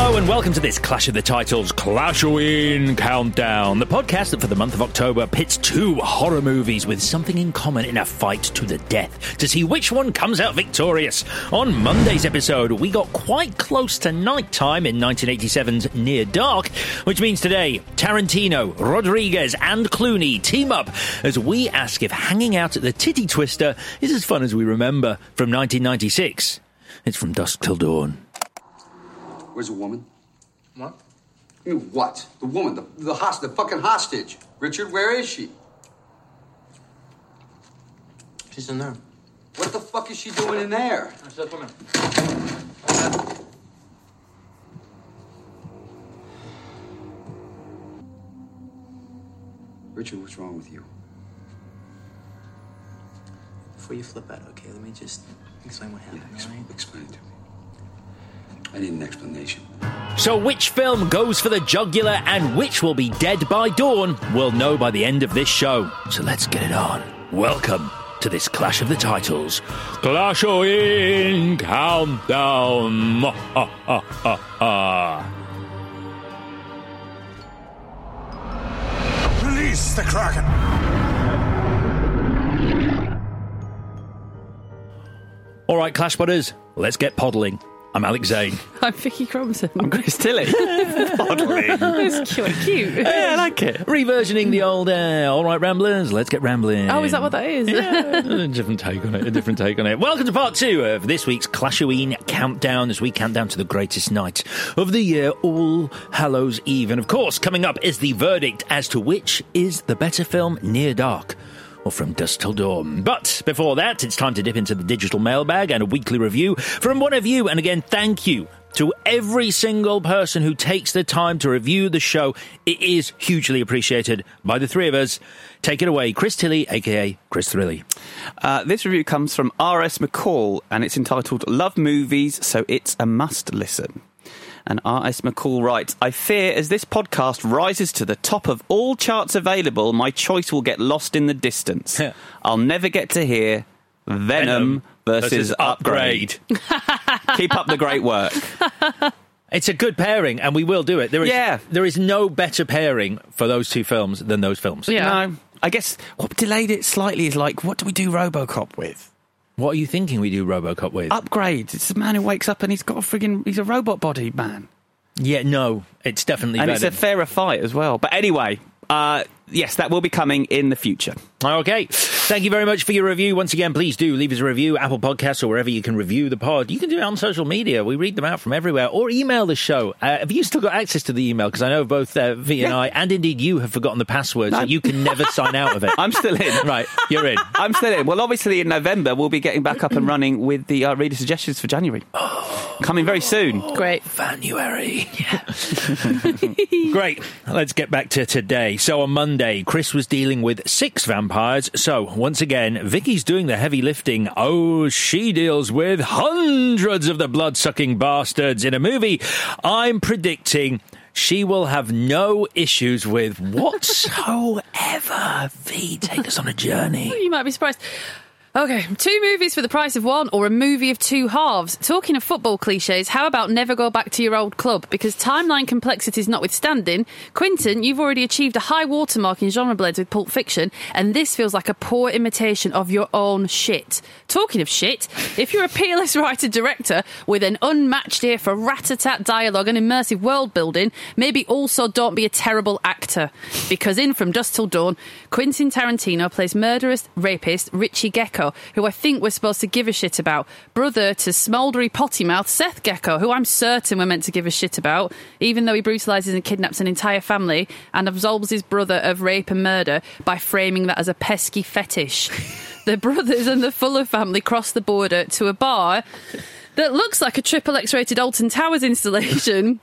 Hello and welcome to this Clash of the Titles Clashoween Countdown, the podcast that for the month of October pits two horror movies with something in common in a fight to the death to see which one comes out victorious. On Monday's episode, we got quite close to nighttime in 1987's Near Dark, which means today Tarantino, Rodriguez, and Clooney team up as we ask if hanging out at the Titty Twister is as fun as we remember from 1996. It's from dusk till dawn. Where's the woman? What? I mean, what? The woman, the the host, the fucking hostage. Richard, where is she? She's in there. What the fuck is she doing in there? That's that woman. Richard, what's wrong with you? Before you flip out, okay, let me just explain what happened, Ex- all right? Explain it to me. I need an explanation. So, which film goes for the jugular and which will be dead by dawn, we'll know by the end of this show. So, let's get it on. Welcome to this Clash of the Titles. Clashoween Countdown. Ha, ha, ha, ha. Release the Kraken! All right, Clash Butters, let's get poddling. I'm Alex Zane. I'm Vicky Cromson. I'm Chris Tilly. It's quite cute. yeah, I like it. Reversioning the old, uh, all right, Ramblers, let's get rambling. Oh, is that what that is? Yeah, a different take on it. A different take on it. Welcome to part two of this week's Clashoween countdown as we count down to the greatest night of the year, All Hallows Eve. And of course, coming up is the verdict as to which is the better film, Near Dark. Or from dusk till dawn. But before that, it's time to dip into the digital mailbag and a weekly review from one of you. And again, thank you to every single person who takes the time to review the show. It is hugely appreciated by the three of us. Take it away, Chris Tilly, aka Chris Thrilly. Uh, this review comes from R.S. McCall and it's entitled Love Movies, so it's a must listen. And R.S. McCall writes, I fear as this podcast rises to the top of all charts available, my choice will get lost in the distance. I'll never get to hear Venom, Venom versus, versus Upgrade. Keep up the great work. It's a good pairing, and we will do it. There is, Yeah. there is no better pairing for those two films than those films. Yeah. No, I guess what delayed it slightly is like, what do we do Robocop with? What are you thinking we do RoboCop with? Upgrade. It's a man who wakes up and he's got a friggin' he's a robot body man. yeah, no, it's definitely and Venom. it's a fairer fight as well. But anyway, uh, yes, that will be coming in the future. Okay. Thank you very much for your review. Once again, please do leave us a review, Apple Podcasts, or wherever you can review the pod. You can do it on social media. We read them out from everywhere. Or email the show. Uh, have you still got access to the email? Because I know both uh, V and I, and indeed you, have forgotten the password, so you can never sign out of it. I'm still in. right, you're in. I'm still in. Well, obviously in November we'll be getting back up and running with the uh, reader suggestions for January. Coming very soon. Great. January. Yeah. Great. Let's get back to today. So on Monday, Chris was dealing with six vampires. So once again, Vicky's doing the heavy lifting. Oh, she deals with hundreds of the blood sucking bastards in a movie. I'm predicting she will have no issues with whatsoever. V, take us on a journey. You might be surprised. Okay, two movies for the price of one, or a movie of two halves. Talking of football cliches, how about never go back to your old club? Because timeline complexities notwithstanding, Quentin, you've already achieved a high watermark in genre blades with Pulp Fiction, and this feels like a poor imitation of your own shit. Talking of shit, if you're a peerless writer director with an unmatched ear for rat-a-tat dialogue and immersive world building, maybe also don't be a terrible actor. Because in From Dusk Till Dawn, Quentin Tarantino plays murderous rapist Richie Gecko, who I think we're supposed to give a shit about. Brother to smouldery potty mouth Seth Gecko, who I'm certain we're meant to give a shit about, even though he brutalises and kidnaps an entire family and absolves his brother of rape and murder by framing that as a pesky fetish. the brothers and the Fuller family cross the border to a bar that looks like a triple X rated Alton Towers installation.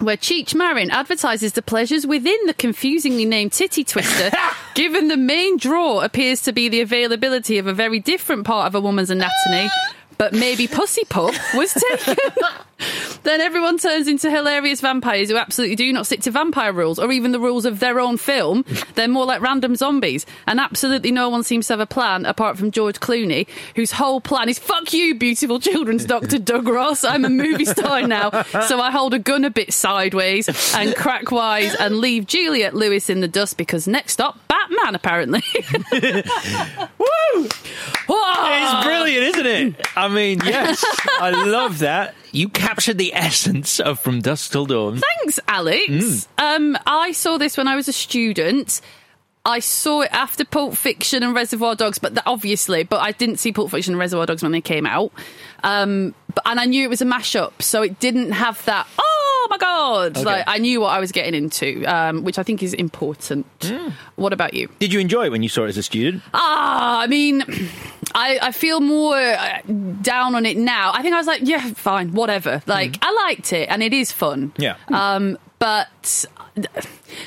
Where Cheech Marin advertises the pleasures within the confusingly named Titty Twister, given the main draw appears to be the availability of a very different part of a woman's anatomy, but maybe Pussy Pup was taken. then everyone turns into hilarious vampires who absolutely do not stick to vampire rules or even the rules of their own film. They're more like random zombies. And absolutely no one seems to have a plan apart from George Clooney, whose whole plan is fuck you, beautiful children's Dr. Doug Ross. I'm a movie star now, so I hold a gun a bit sideways and crack wise and leave Juliette Lewis in the dust because next stop, Batman, apparently. Woo! It's brilliant, isn't it? I mean, yes, I love that. You captured the essence of From Dusk Till Dawn. Thanks, Alex. Um, I saw this when I was a student. I saw it after Pulp Fiction and Reservoir Dogs, but that, obviously, but I didn't see Pulp Fiction and Reservoir Dogs when they came out. Um, but, and I knew it was a mashup, so it didn't have that. Oh my god! Okay. Like I knew what I was getting into, um, which I think is important. What about you? Did you enjoy it when you saw it as a student? Ah, I mean, I, I feel more uh, down on it now. I think I was like, yeah, fine, whatever. Like, I liked it, and it is fun. Yeah. Um, but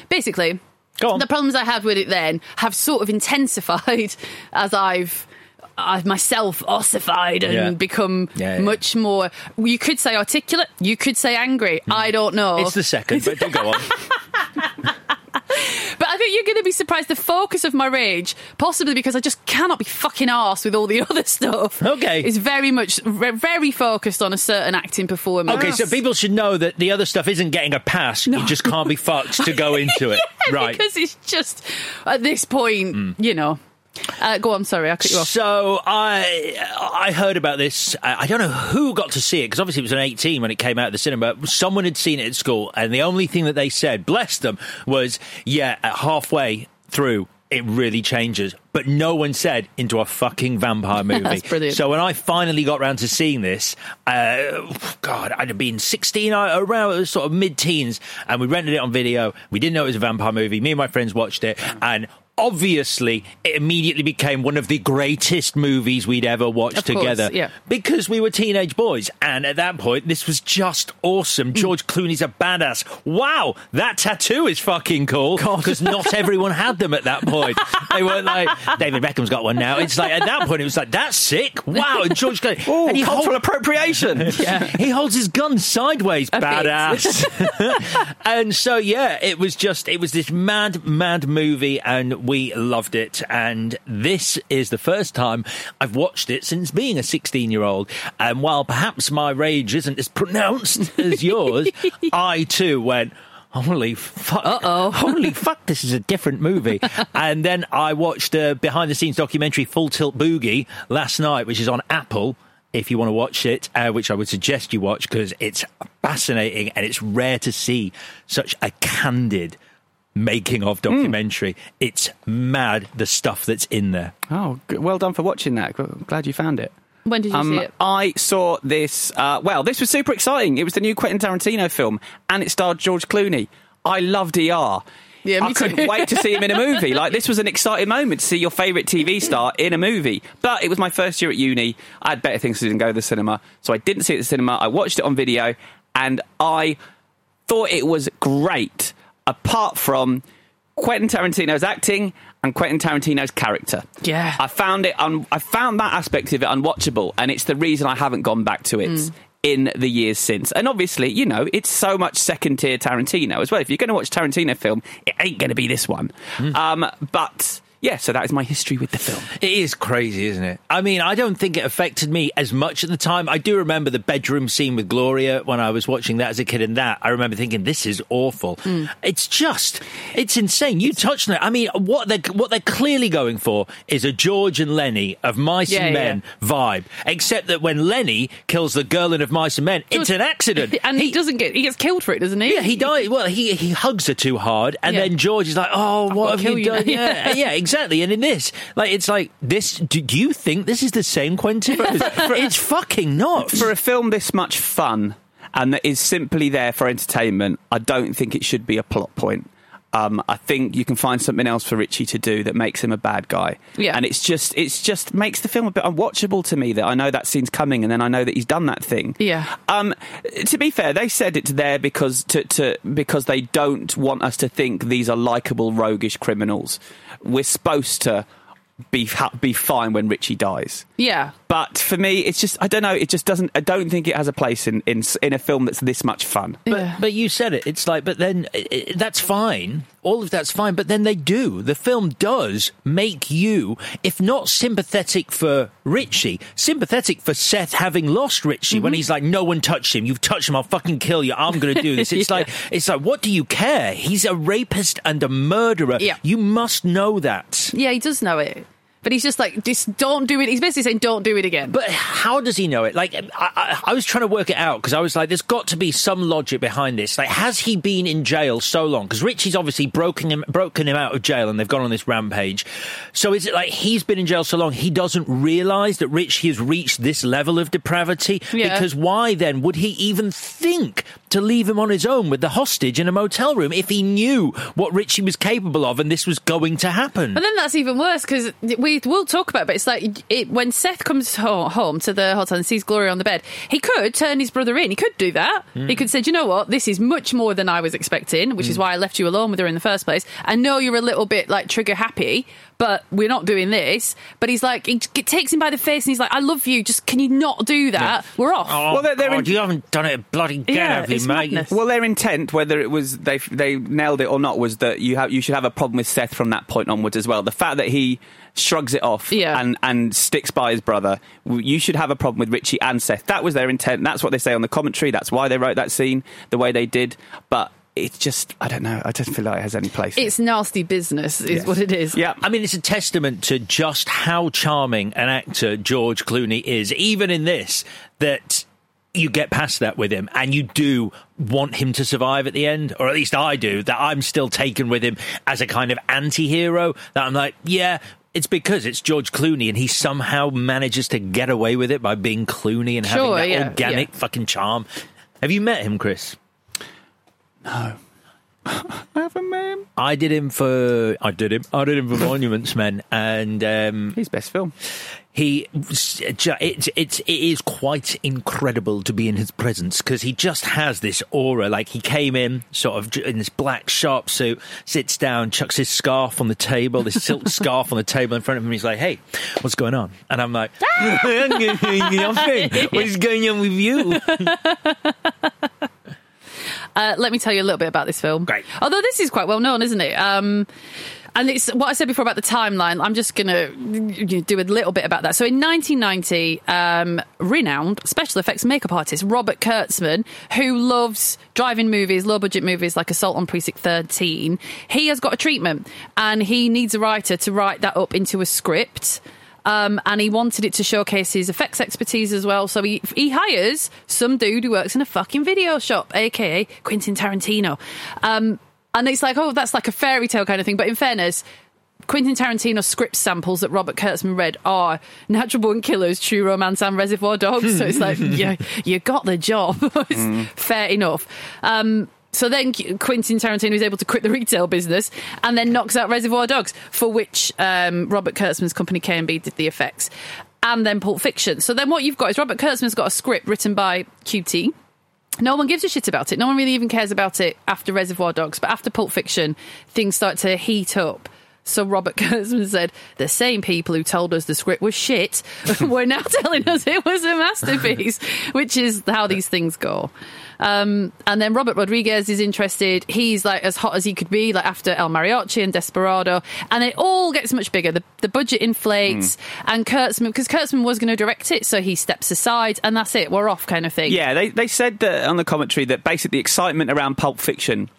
basically, the problems I had with it then have sort of intensified as I've. I've myself ossified and Yeah. become Yeah, yeah. much more. You could say articulate. You could say angry. Mm. I don't know. It's the second, but do go on. But I think you're going to be surprised the focus of my rage, possibly because I just cannot be fucking arsed with all the other stuff. Okay. Is very much, ve- very focused on a certain acting performance. Okay, so people should know that the other stuff isn't getting a pass. You just can't be fucked to go into it. Yeah, right. Because it's just, at this point, mm. you know. Uh, go on, sorry, I cut you off. So I I heard about this. I don't know who got to see it because obviously it was an 18 when it came out of the cinema. Someone had seen it at school, and the only thing that they said, bless them, was yeah, at halfway through. It really changes, but no one said into a fucking vampire movie. That's brilliant. So when I finally got round to seeing this, uh, God, I'd have been 16, uh, around sort of mid-teens, and we rented it on video. We didn't know it was a vampire movie. Me and my friends watched it, and obviously it immediately became one of the greatest movies we'd ever watched Of course, together. yeah. because we were teenage boys and at that point this was just Mm. awesome george clooney's a badass. Wow that tattoo is fucking cool because not everyone had them at that point. They weren't like david beckham's got one now. It's like at that point it was like that's sick. Wow and george clooney Oh, and he cultural hold- appropriation. he holds his gun sideways, A badass. and so, yeah, it was just, it was this mad, mad movie, and we loved it. And this is the first time I've watched it since being a 16 year old. And while perhaps my rage isn't as pronounced as yours, I too went, Holy fuck! Uh-oh. Holy fuck! This is a different movie. and then I watched a behind-the-scenes documentary, Full Tilt Boogie, last night, which is on Apple. If you want to watch it, uh, which I would suggest you watch because it's fascinating and it's rare to see such a candid making of documentary. It's mad the stuff that's in there. Oh, well done for watching that. Glad you found it. When did you Um, see it? I saw this. Uh, well, this was super exciting. It was the new Quentin Tarantino film, and it starred George Clooney. I loved ER. Yeah, me I couldn't wait to see him in a movie. Like this was an exciting moment to see your favourite TV star in a movie. But it was my first year at uni. I had better things to do than go to the cinema, so I didn't see it at the cinema. I watched it on video, and I thought it was great. Apart from Quentin Tarantino's acting and Quentin Tarantino's character. Yeah. I found it. Un- I found that aspect of it unwatchable, and it's the reason I haven't gone back to it. Mm. In the years since, and obviously, you know, it's so much second tier Tarantino as well. If you're going to watch Tarantino film, it ain't going to be this one. Hmm. Um, but yeah, so that is my history with the film. It is crazy, isn't it? I mean, I don't think it affected me as much at the time. I do remember the bedroom scene with Gloria when I was watching that as a kid, and that I remember thinking, "This is awful." Mm. It's just, it's insane. You touched on it. I mean, what they what they're clearly going for is a George and Lenny of Mice Yeah, and yeah. Men vibe, except that when Lenny kills the girl in of Mice and Men, it's an accident, and he, doesn't get he gets killed for it, doesn't he? Yeah, he dies. Well, he he hugs her too hard, and Yeah. then George is like, "Oh, what have you done?" Yeah, yeah, exactly. Certainly, and in this, like, it's like this. Do, do you think this is the same Quentin? it's fucking not. For a film this much fun and that is simply there for entertainment, I don't think it should be a plot point. Um, I think you can find something else for Richie to do that makes him a bad guy. Yeah. and it's just it's just makes the film a bit unwatchable to me. That I know that scene's coming, and then I know that he's done that thing. Yeah. Um, to be fair, they said it's there because to, to because they don't want us to think these are likable, roguish criminals. We're supposed to be be fine when Richie dies. Yeah. But for me, it's just I don't know. It just doesn't. I don't think it has a place in in, in a film that's this much fun. But but you said it. It's like, but then i i that's fine. All of that's fine. But then they do. The film does make you, if not sympathetic for Richie, sympathetic for Seth having lost Richie when mm-hmm. he's like, "No one touched him. You've touched him. I'll fucking kill you. I'm going to do this." It's Yeah. like it's like, what do you care? He's a rapist and a murderer. Yeah. You must know that. Yeah, he does know it. But he's just like, just don't do it. He's basically saying, don't do it again. But how does he know it? Like, I, I, I was trying to work it out because I was like, there's got to be some logic behind this. Like, has he been in jail so long? Because Richie's obviously broken him, broken him out of jail, and they've gone on this rampage. So is it like he's been in jail so long he doesn't realise that Richie has reached this level of depravity? Yeah. Because why then would he even think to leave him on his own with the hostage in a motel room if he knew what Richie was capable of and this was going to happen? But then that's even worse because we will talk about it. But it's like it, when Seth comes home to the hotel and sees Gloria on the bed, he could turn his brother in. He could do that. Hmm. He could say, "Do you know what? This is much more than I was expecting, which is why I left you alone with her in the first place. I know you're a little bit like trigger happy, but we're not doing this." But he's like, he t- takes him by the face and he's like, "I love you. Just can you not do that? We're off." Oh, Well, they're- they're God, in- you haven't done it a bloody again, Yeah, have you, it's mate? madness. Well, their intent, whether it was they they nailed it or not, was that you have you should have a problem with Seth from that point onwards as well. The fact that he shrugs it off Yeah. and and sticks by his brother, you should have a problem with Richie and Seth. That was their intent. That's what they say on the commentary. That's why they wrote that scene the way they did. But it's just I don't know. I don't feel like it has any place. It's nasty business, is Yes. what it is. yeah. I mean, it's a testament to just how charming an actor George Clooney is, even in this, that you get past that with him and you do want him to survive at the end, or at least I do, that I'm still taken with him as a kind of anti hero. That I'm like, yeah. It's because it's George Clooney and he somehow manages to get away with it by being Clooney and Sure, having that yeah, organic yeah. fucking charm. Have you met him, Chris? No. I haven't met him. I did him for I did him I did him for Monuments Men, and um, His best film. he it's it's it is quite incredible to be in his presence because he just has this aura. Like he came in sort of in this black sharp suit, sits down, chucks his scarf on the table, this silk scarf on the table in front of him. He's like, "Hey, what's going on?" And I'm like, "Nothing. What is going on with you?" Uh, let me tell you a little bit about this film. Great. Although this is quite well known, isn't it? Um, and it's what I said before about the timeline. I'm just going to do a little bit about that. So, in 1990, um, renowned special effects makeup artist Robert Kurtzman, who loves driving movies, low budget movies like Assault on Precinct 13, he has got a treatment and he needs a writer to write that up into a script. Um, and he wanted it to showcase his effects expertise as well. So he he hires some dude who works in a fucking video shop, aka Quentin Tarantino. Um, and it's like, oh, that's like a fairy tale kind of thing. But in fairness, Quentin Tarantino's script samples that Robert Kurtzman read are Natural Born Killers, True Romance, and Reservoir Dogs. so it's like, yeah, you got the job. it's fair enough. Um, so then Qu- Quentin Tarantino is able to quit the retail business and then knocks out Reservoir Dogs, for which um, Robert Kurtzman's company KNB did the effects. And then Pulp Fiction. So then what you've got is Robert Kurtzman's got a script written by QT. No one gives a shit about it. No one really even cares about it after Reservoir Dogs. But after Pulp Fiction, things start to heat up So Robert Kurtzman said, the same people who told us the script was shit were now telling us it was a masterpiece, which is how these things go. Um, and then Robert Rodriguez is interested. He's like as hot as he could be, like after El Mariachi and Desperado. And it all gets much bigger. The, the budget inflates, and Kurtzman, because Kurtzman was going to direct it, so he steps aside, and that's it. We're off, kind of thing. Yeah, they, they said that on the commentary that basically the excitement around Pulp Fiction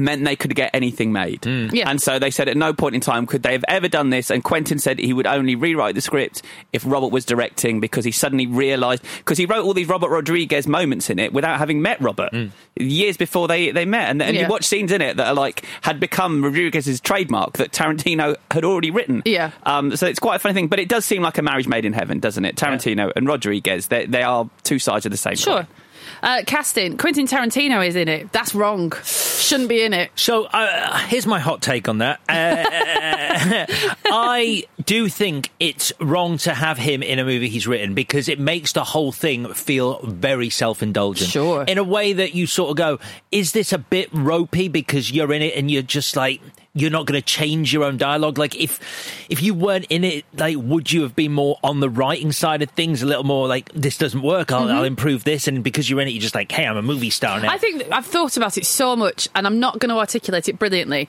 meant they could get anything made. Yeah. And so they said at no point in time could they have ever done this. And Quentin said he would only rewrite the script if Robert was directing because he suddenly realised, because he wrote all these Robert Rodriguez moments in it without having met Robert years before they, they met. And, and Yeah. you watch scenes in it that are like, had become Rodriguez's trademark that Tarantino had already written. Yeah. Um, so it's quite a funny thing, but it does seem like a marriage made in heaven, doesn't it? Tarantino and Rodriguez, they, they are two sides of the same Sure. coin. Uh, casting Quentin Tarantino is in it. That's wrong. Shouldn't be in it. So uh, here's my hot take on that. Uh, I do think it's wrong to have him in a movie he's written because it makes the whole thing feel very self-indulgent. Sure. In a way that you sort of go, is this a bit ropey because you're in it and you're just like you're not going to change your own dialogue. Like if if you weren't in it like would you have been more on the writing side of things? A little more like this doesn't work I'll, I'll mm-hmm. improve this and because you're in it you're just like hey I'm a movie star now. I think I've thought about it so much, and I'm not going to articulate it brilliantly.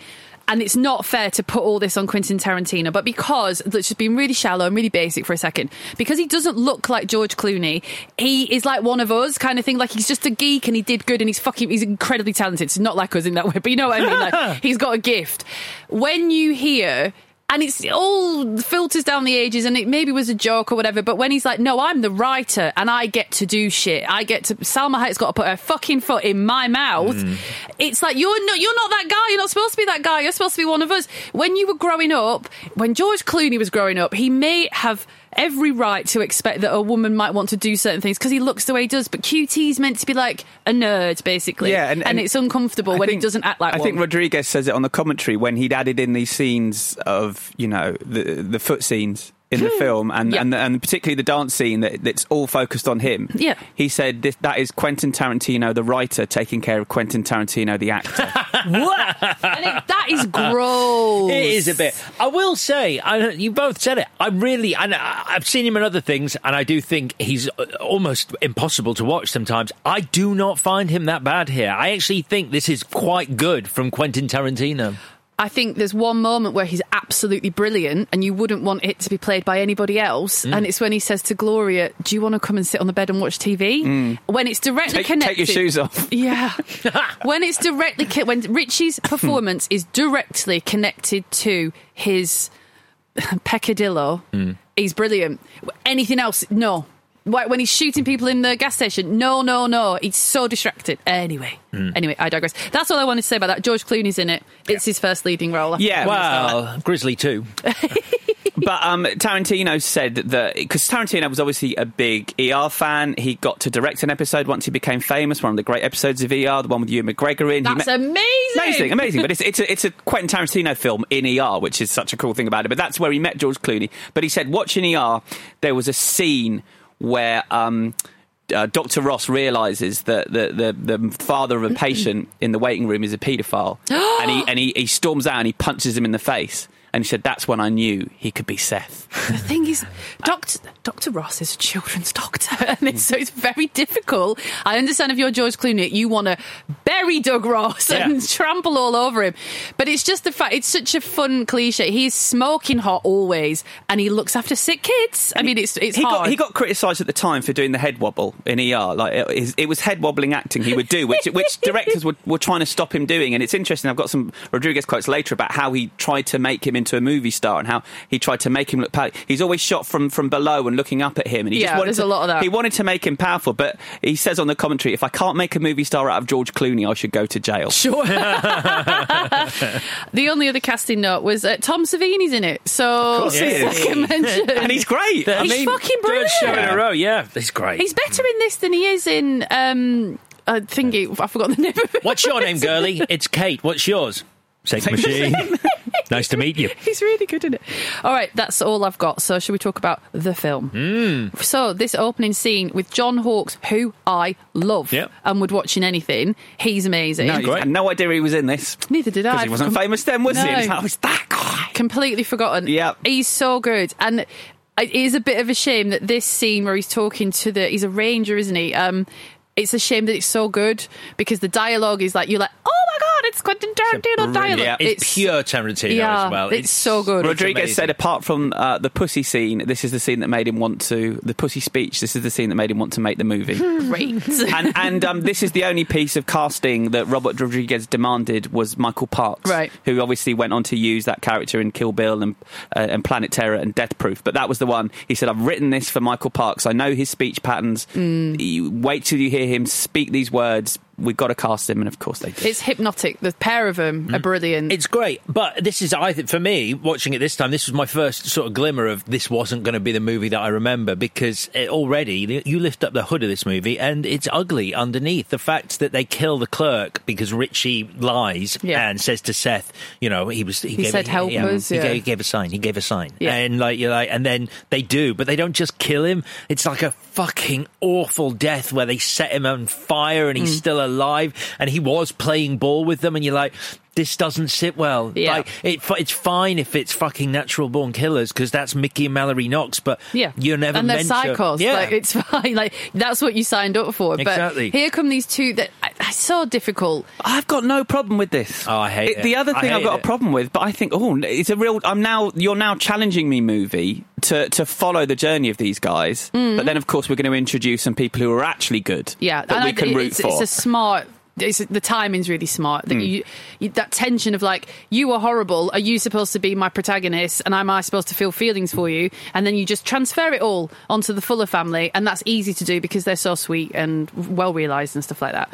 And it's not fair to put all this on Quentin Tarantino, but because let's just be really shallow and really basic for a second, because he doesn't look like George Clooney, he is like one of us, kind of thing. Like he's just a geek and he did good and he's fucking, he's incredibly talented. It's not like us in that way, but you know what I mean. Like he's got a gift. When you hear and it's all filters down the ages and it maybe was a joke or whatever but when he's like no i'm the writer and i get to do shit. I get to salma hayek's got to put her fucking foot in my mouth. Mm. It's like you're not you're not that guy. You're not supposed to be that guy. You're supposed to be one of us. When you were growing up when george clooney was growing up he may have every right to expect that a woman might want to do certain things because he looks the way he does. But qt's meant to be like a nerd basically. Yeah, and- and it's uncomfortable I when think- he doesn't act like I one. Think Rodriguez says it on the commentary when he'd added in these scenes of you know the the foot scenes in the film and, Hmm. Yeah. and and particularly the dance scene that that's all focused on him. Yeah. he said this, that is Quentin Tarantino, the writer, taking care of Quentin Tarantino, the actor. what and it, that is gross It is a bit. I will say, I, you both said it. I really, and I- I've seen him in other things, and I do think he's uh, almost impossible to watch sometimes. I do not find him that bad here. I actually think this is quite good from Quentin Tarantino. I think there's one moment where he's absolutely brilliant and you wouldn't want it to be played by anybody else. Mm. And it's when he says to Gloria, Do you want to come and sit on the bed and watch TV? When it's directly Mm. take, connected. take your shoes off. Yeah. when it's directly, when Richie's performance is directly connected to his peccadillo, Mm. he's brilliant. Anything else, no. Wh- When he's shooting people in the gas station, no, no, no. He's so distracted. Anyway, Mm. anyway, I digress. That's all I wanted to say about that. George Clooney's in it. It's his first leading role. Yeah, Well, Grizzly too. But um, Tarantino said that because Tarantino was obviously a big ER fan, he got to direct an episode once he became famous. One of the great episodes of ER, the one with Ewan McGregor in. That's met- amazing. Amazing, amazing. But it's, it's, a, it's a Quentin Tarantino film in ER, which is such a cool thing about it. But that's where he met George Clooney. But he said, watching ER, there was a scene where. Um, uh, Dr. Ross realizes that the, the, the father of a patient in the waiting room is a paedophile, and he and he, he storms out and he punches him in the face. And he said, "That's when I knew he could be Seth." The thing is, Doctor Doctor Ross is a children's doctor, and it's, so it's very difficult. I understand if you're George Clooney, you want to bury Doug Ross and trample all over him, but it's just the fact. It's such a fun cliche. He's smoking hot always, and he looks after sick kids. I mean, it's it's he hard. got he got criticised at the time for doing the head wobble in ER. Like it, it was head wobbling acting he would do, which which directors were, were trying to stop him doing. And it's interesting. I've got some Rodriguez quotes later about how he tried to make him into a movie star and how he tried to make him look. Pow- He's always shot from from below and looking up at him. And he Yeah, just wanted there's to, a lot of that. He wanted to make him powerful, but he says on the commentary, "If I can't make a movie star out of George Clooney, I should go to jail." Sure. the only other casting note was uh, Tom Savini's in it, so course he is. second mention. and he's great. I He's mean, fucking Third brilliant. show in a row, yeah, it's great. He's better in this than he is in um uh, thingy. I forgot the name of it. What's your name, girlie? It's Kate. What's yours? Sex machine. Nice to meet you. He's really good in it. All right, that's all I've got. So, should we talk about the film? Mm. So, this opening scene with John Hawkes, who I love Yep. and would watch in anything. He's amazing. No, you had no idea he was in this. Neither did I. Because he wasn't famous then, was he? No. It's like, oh, it's that guy. completely forgotten. Yep. He's so good. And it is a bit of a shame that this scene where he's talking to the he's a ranger, isn't he? Um it's a shame that it's so good because the dialogue is like you're like, oh my god, it's Quentin Tarantino dialogue. Yeah, it's, pure Tarantino yeah, as well. It's, so good. Rodriguez said, apart from uh, the pussy scene, this is the scene that made him want to. The pussy speech. This is the scene that made him want to make the movie. Great. and and um, this is the only piece of casting that Robert Rodriguez demanded was Michael Parks, Right. Who obviously went on to use that character in Kill Bill and uh, and Planet Terror and Death Proof. But that was the one he said, "I've written this for Michael Parks. I know his speech patterns. Mm. You wait till you hear him speak these words. We've got to cast him." And of course they did. it's hypnotic. The pair of them are brilliant. It's great, but this is, I think, for me, watching it this time, this was my first sort of glimmer of this wasn't going to be the movie that I remember because it already, you lift up the hood of this movie and it's ugly underneath. The fact that they kill the clerk because Richie lies Yeah. and says to Seth, you know, he was, he, gave, said, "Help us," He, yeah. gave, he gave a sign, he gave a sign. Yeah. And like, you're like, and then they do, but they don't just kill him. It's like a fucking awful death where they set him on fire and he's Mm. still alive and he was playing ball with them and you're like this doesn't sit well Yeah. like it, it's fine if it's fucking natural born killers because that's Mickey and Mallory Knox but Yeah, you're never and they're meant to psychos. yeah Like it's fine. Like that's what you signed up for. Exactly. But here come these two that are so difficult. I've got no problem with this. Oh, I hate it. The other thing I've got it. a problem with, but I think, oh, it's a real. I'm now. You're now challenging me, movie, to to follow the journey of these guys. Mm. But then, of course, we're going to introduce some people who are actually good. Yeah, that and we I- can root it's, for. it's a smart. It's, the timing's really smart. That, you, you, that tension of like, you are horrible. Are you supposed to be my protagonist, and am I supposed to feel feelings for you? And then you just transfer it all onto the Fuller family, and that's easy to do because they're so sweet and well realised and stuff like that.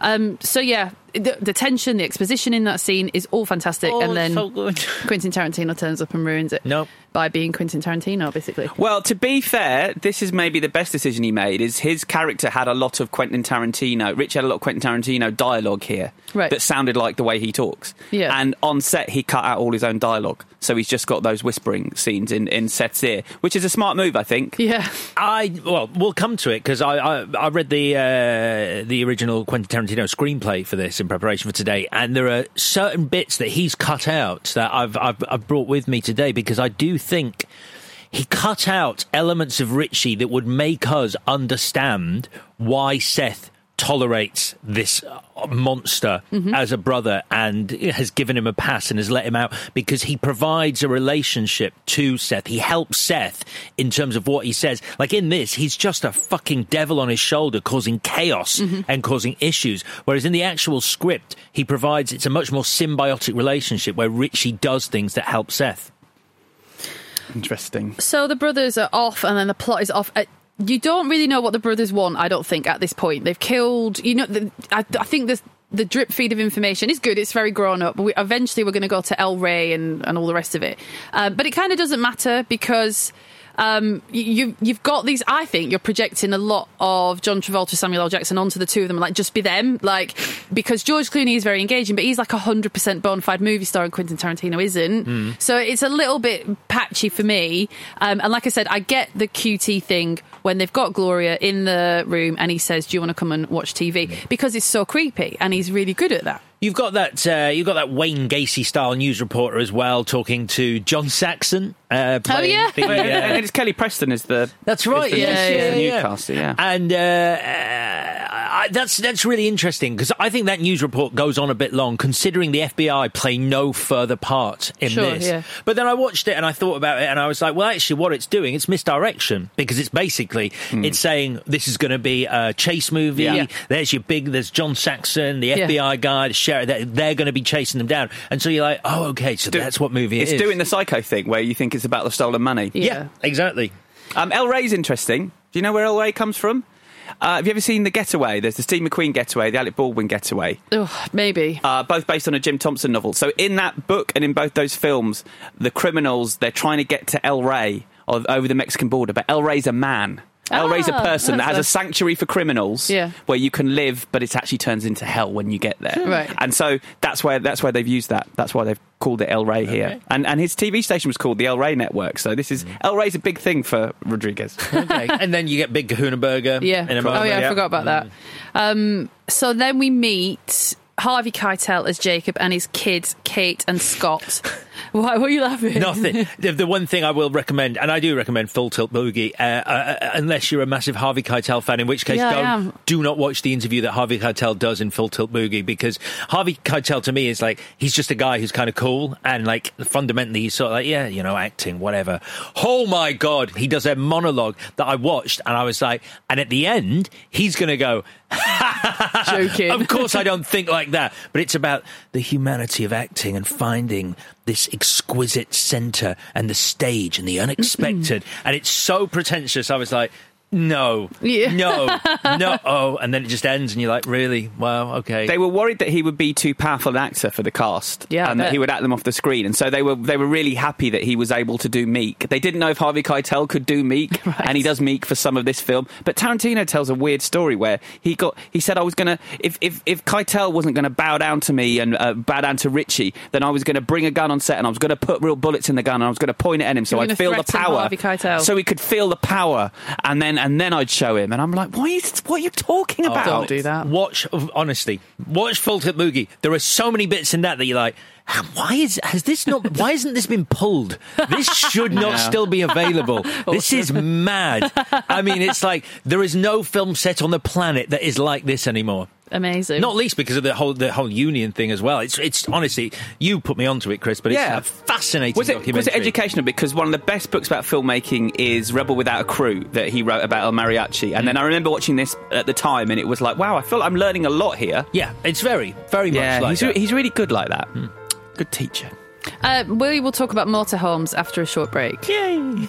Um, so yeah, the, the tension, the exposition in that scene is all fantastic, Oh, and then so good. Quentin Tarantino turns up and ruins it. Nope. by being Quentin Tarantino, basically. Well, to be fair, this is maybe the best decision he made. Is his character had a lot of Quentin Tarantino. Rich had a lot of Quentin Tarantino dialogue here Right. that sounded like the way he talks. Yeah. And on set, he cut out all his own dialogue, so he's just got those whispering scenes in in Seth's ear, which is a smart move, I think. Yeah. I well, we'll come to it because I, I I read the uh, the original Quentin Tarantino screenplay for this in preparation for today, and there are certain bits that he's cut out that I've I've, I've brought with me today because I do think he cut out elements of Richie that would make us understand why Seth tolerates this uh, monster as a brother and has given him a pass and has let him out because he provides a relationship to Seth. He helps Seth in terms of what he says. Like in this, he's just a fucking devil on his shoulder causing chaos and causing issues. Whereas in the actual script, he provides it's a much more symbiotic relationship where Richie does things that help Seth. Interesting. So the brothers are off, and then the plot is off. Uh, You don't really know what the brothers want. I don't think at this point they've killed. You know, the, I, I think the the drip feed of information is good. It's very grown up. But we, eventually, we're going to go to El Rey and and all the rest of it. Um, but it kind of doesn't matter because. Um, you, you've got these. I think you're projecting a lot of John Travolta, Samuel L. Jackson onto the two of them. Like, just be them. Like, because George Clooney is very engaging, but he's like a hundred percent bona fide movie star, and Quentin Tarantino isn't. So it's a little bit patchy for me. Um, and like I said, I get the QT thing when they've got Gloria in the room, and he says, "Do you want to come and watch TV?" Because it's so creepy, and he's really good at that. You've got that. Uh, you've got that Wayne Gacy style news reporter as well, talking to John Saxon. Uh, playing yeah. the, uh, and it's Kelly Preston is the That's right. is the, yeah, is yeah, yeah. newscaster, yeah. And uh, uh, I, that's that's really interesting because I think that news report goes on a bit long, considering the FBI play no further part in Sure, this. yeah. But then I watched it and I thought about it, and I was like, well, actually, what it's doing, it's misdirection because it's basically it's saying this is going to be a chase movie. Yeah. Yeah. There's your big, there's John Saxon, the Yeah. FBI guy, the sheriff. They're, they're going to be chasing them down, and so you're like, oh, okay, so Do- that's what movie It's it is. doing the psycho thing where you think it's about the stolen money. yeah, exactly. Um, El Rey's interesting. Do you know where El Rey comes from? Uh, have you ever seen The Getaway? There's the Steve McQueen Getaway, the Alec Baldwin Getaway, Ugh, maybe. uh, both based on a Jim Thompson novel. So in that book and in both those films, the criminals they're trying to get to El Rey over the Mexican border, but El Rey's a man. El Rey's a Ah, person that has a sanctuary for criminals, Yeah. where you can live, but it actually turns into hell when you get there. Right. And so that's where that's where they've used that. That's why they've called it El Rey here. And and his TV station was called the El Rey Network. So this is Mm. El Rey's a big thing for Rodriguez. okay. and then you get Big Kahuna Burger. Yeah. In a oh yeah, I forgot about that. Um, so then we meet Harvey Keitel as Jacob and his kids Kate and Scott. Why were you laughing? Nothing. The, the one thing I will recommend, and I do recommend Full Tilt Boogie, uh, uh, unless you're a massive Harvey Keitel fan, in which case Yeah, don't, do not watch the interview that Harvey Keitel does in Full Tilt Boogie because Harvey Keitel to me is like he's just a guy who's kind of cool and like fundamentally he's sort of like yeah you know acting whatever. Oh my god, he does a monologue that I watched and I was like, and at the end he's gonna go. Joking. Of course, I don't think like that, but it's about the humanity of acting and finding this exquisite center and the stage and the unexpected. Mm-hmm. and it's so pretentious. I was like, no, Yeah. no, no. Oh, and then it just ends, and you're like, really? Wow, okay. They were worried that he would be too powerful an actor for the cast, Yeah, and that he would act them off the screen. And so they were they were really happy that he was able to do Meek. They didn't know if Harvey Keitel could do Meek, and he does Meek for some of this film. But Tarantino tells a weird story where he got he said I was gonna if if if Keitel wasn't gonna bow down to me and uh, bow down to Richie, then I was gonna bring a gun on set and I was gonna put real bullets in the gun and I was gonna point it at him so I'd feel the power, Harvey Keitel. so he could feel the power, and then and then I'd show him. And I'm like, why are you, what are you talking about? Oh, Don't do that. Watch, honestly, watch Full Tilt Boogie. There are so many bits in that that you're like, "Ah, why is has this not? Why hasn't this been pulled? This should not still be available. This is mad. I mean, it's like there is no film set on the planet that is like this anymore. Amazing. Not least because of the whole the whole union thing as well. It's it's honestly you put me onto it, Chris, but it's Yeah. a fascinating Was it, documentary. was it educational? Because one of the best books about filmmaking is Rebel Without a Crew that he wrote about El Mariachi. And then I remember watching this at the time and it was like, wow, I feel like I'm learning a lot here. Yeah, it's very very Yeah, much like he's, that. re- he's really good like that. Good teacher. Uh, we will talk about motorhomes after a short break. Yay!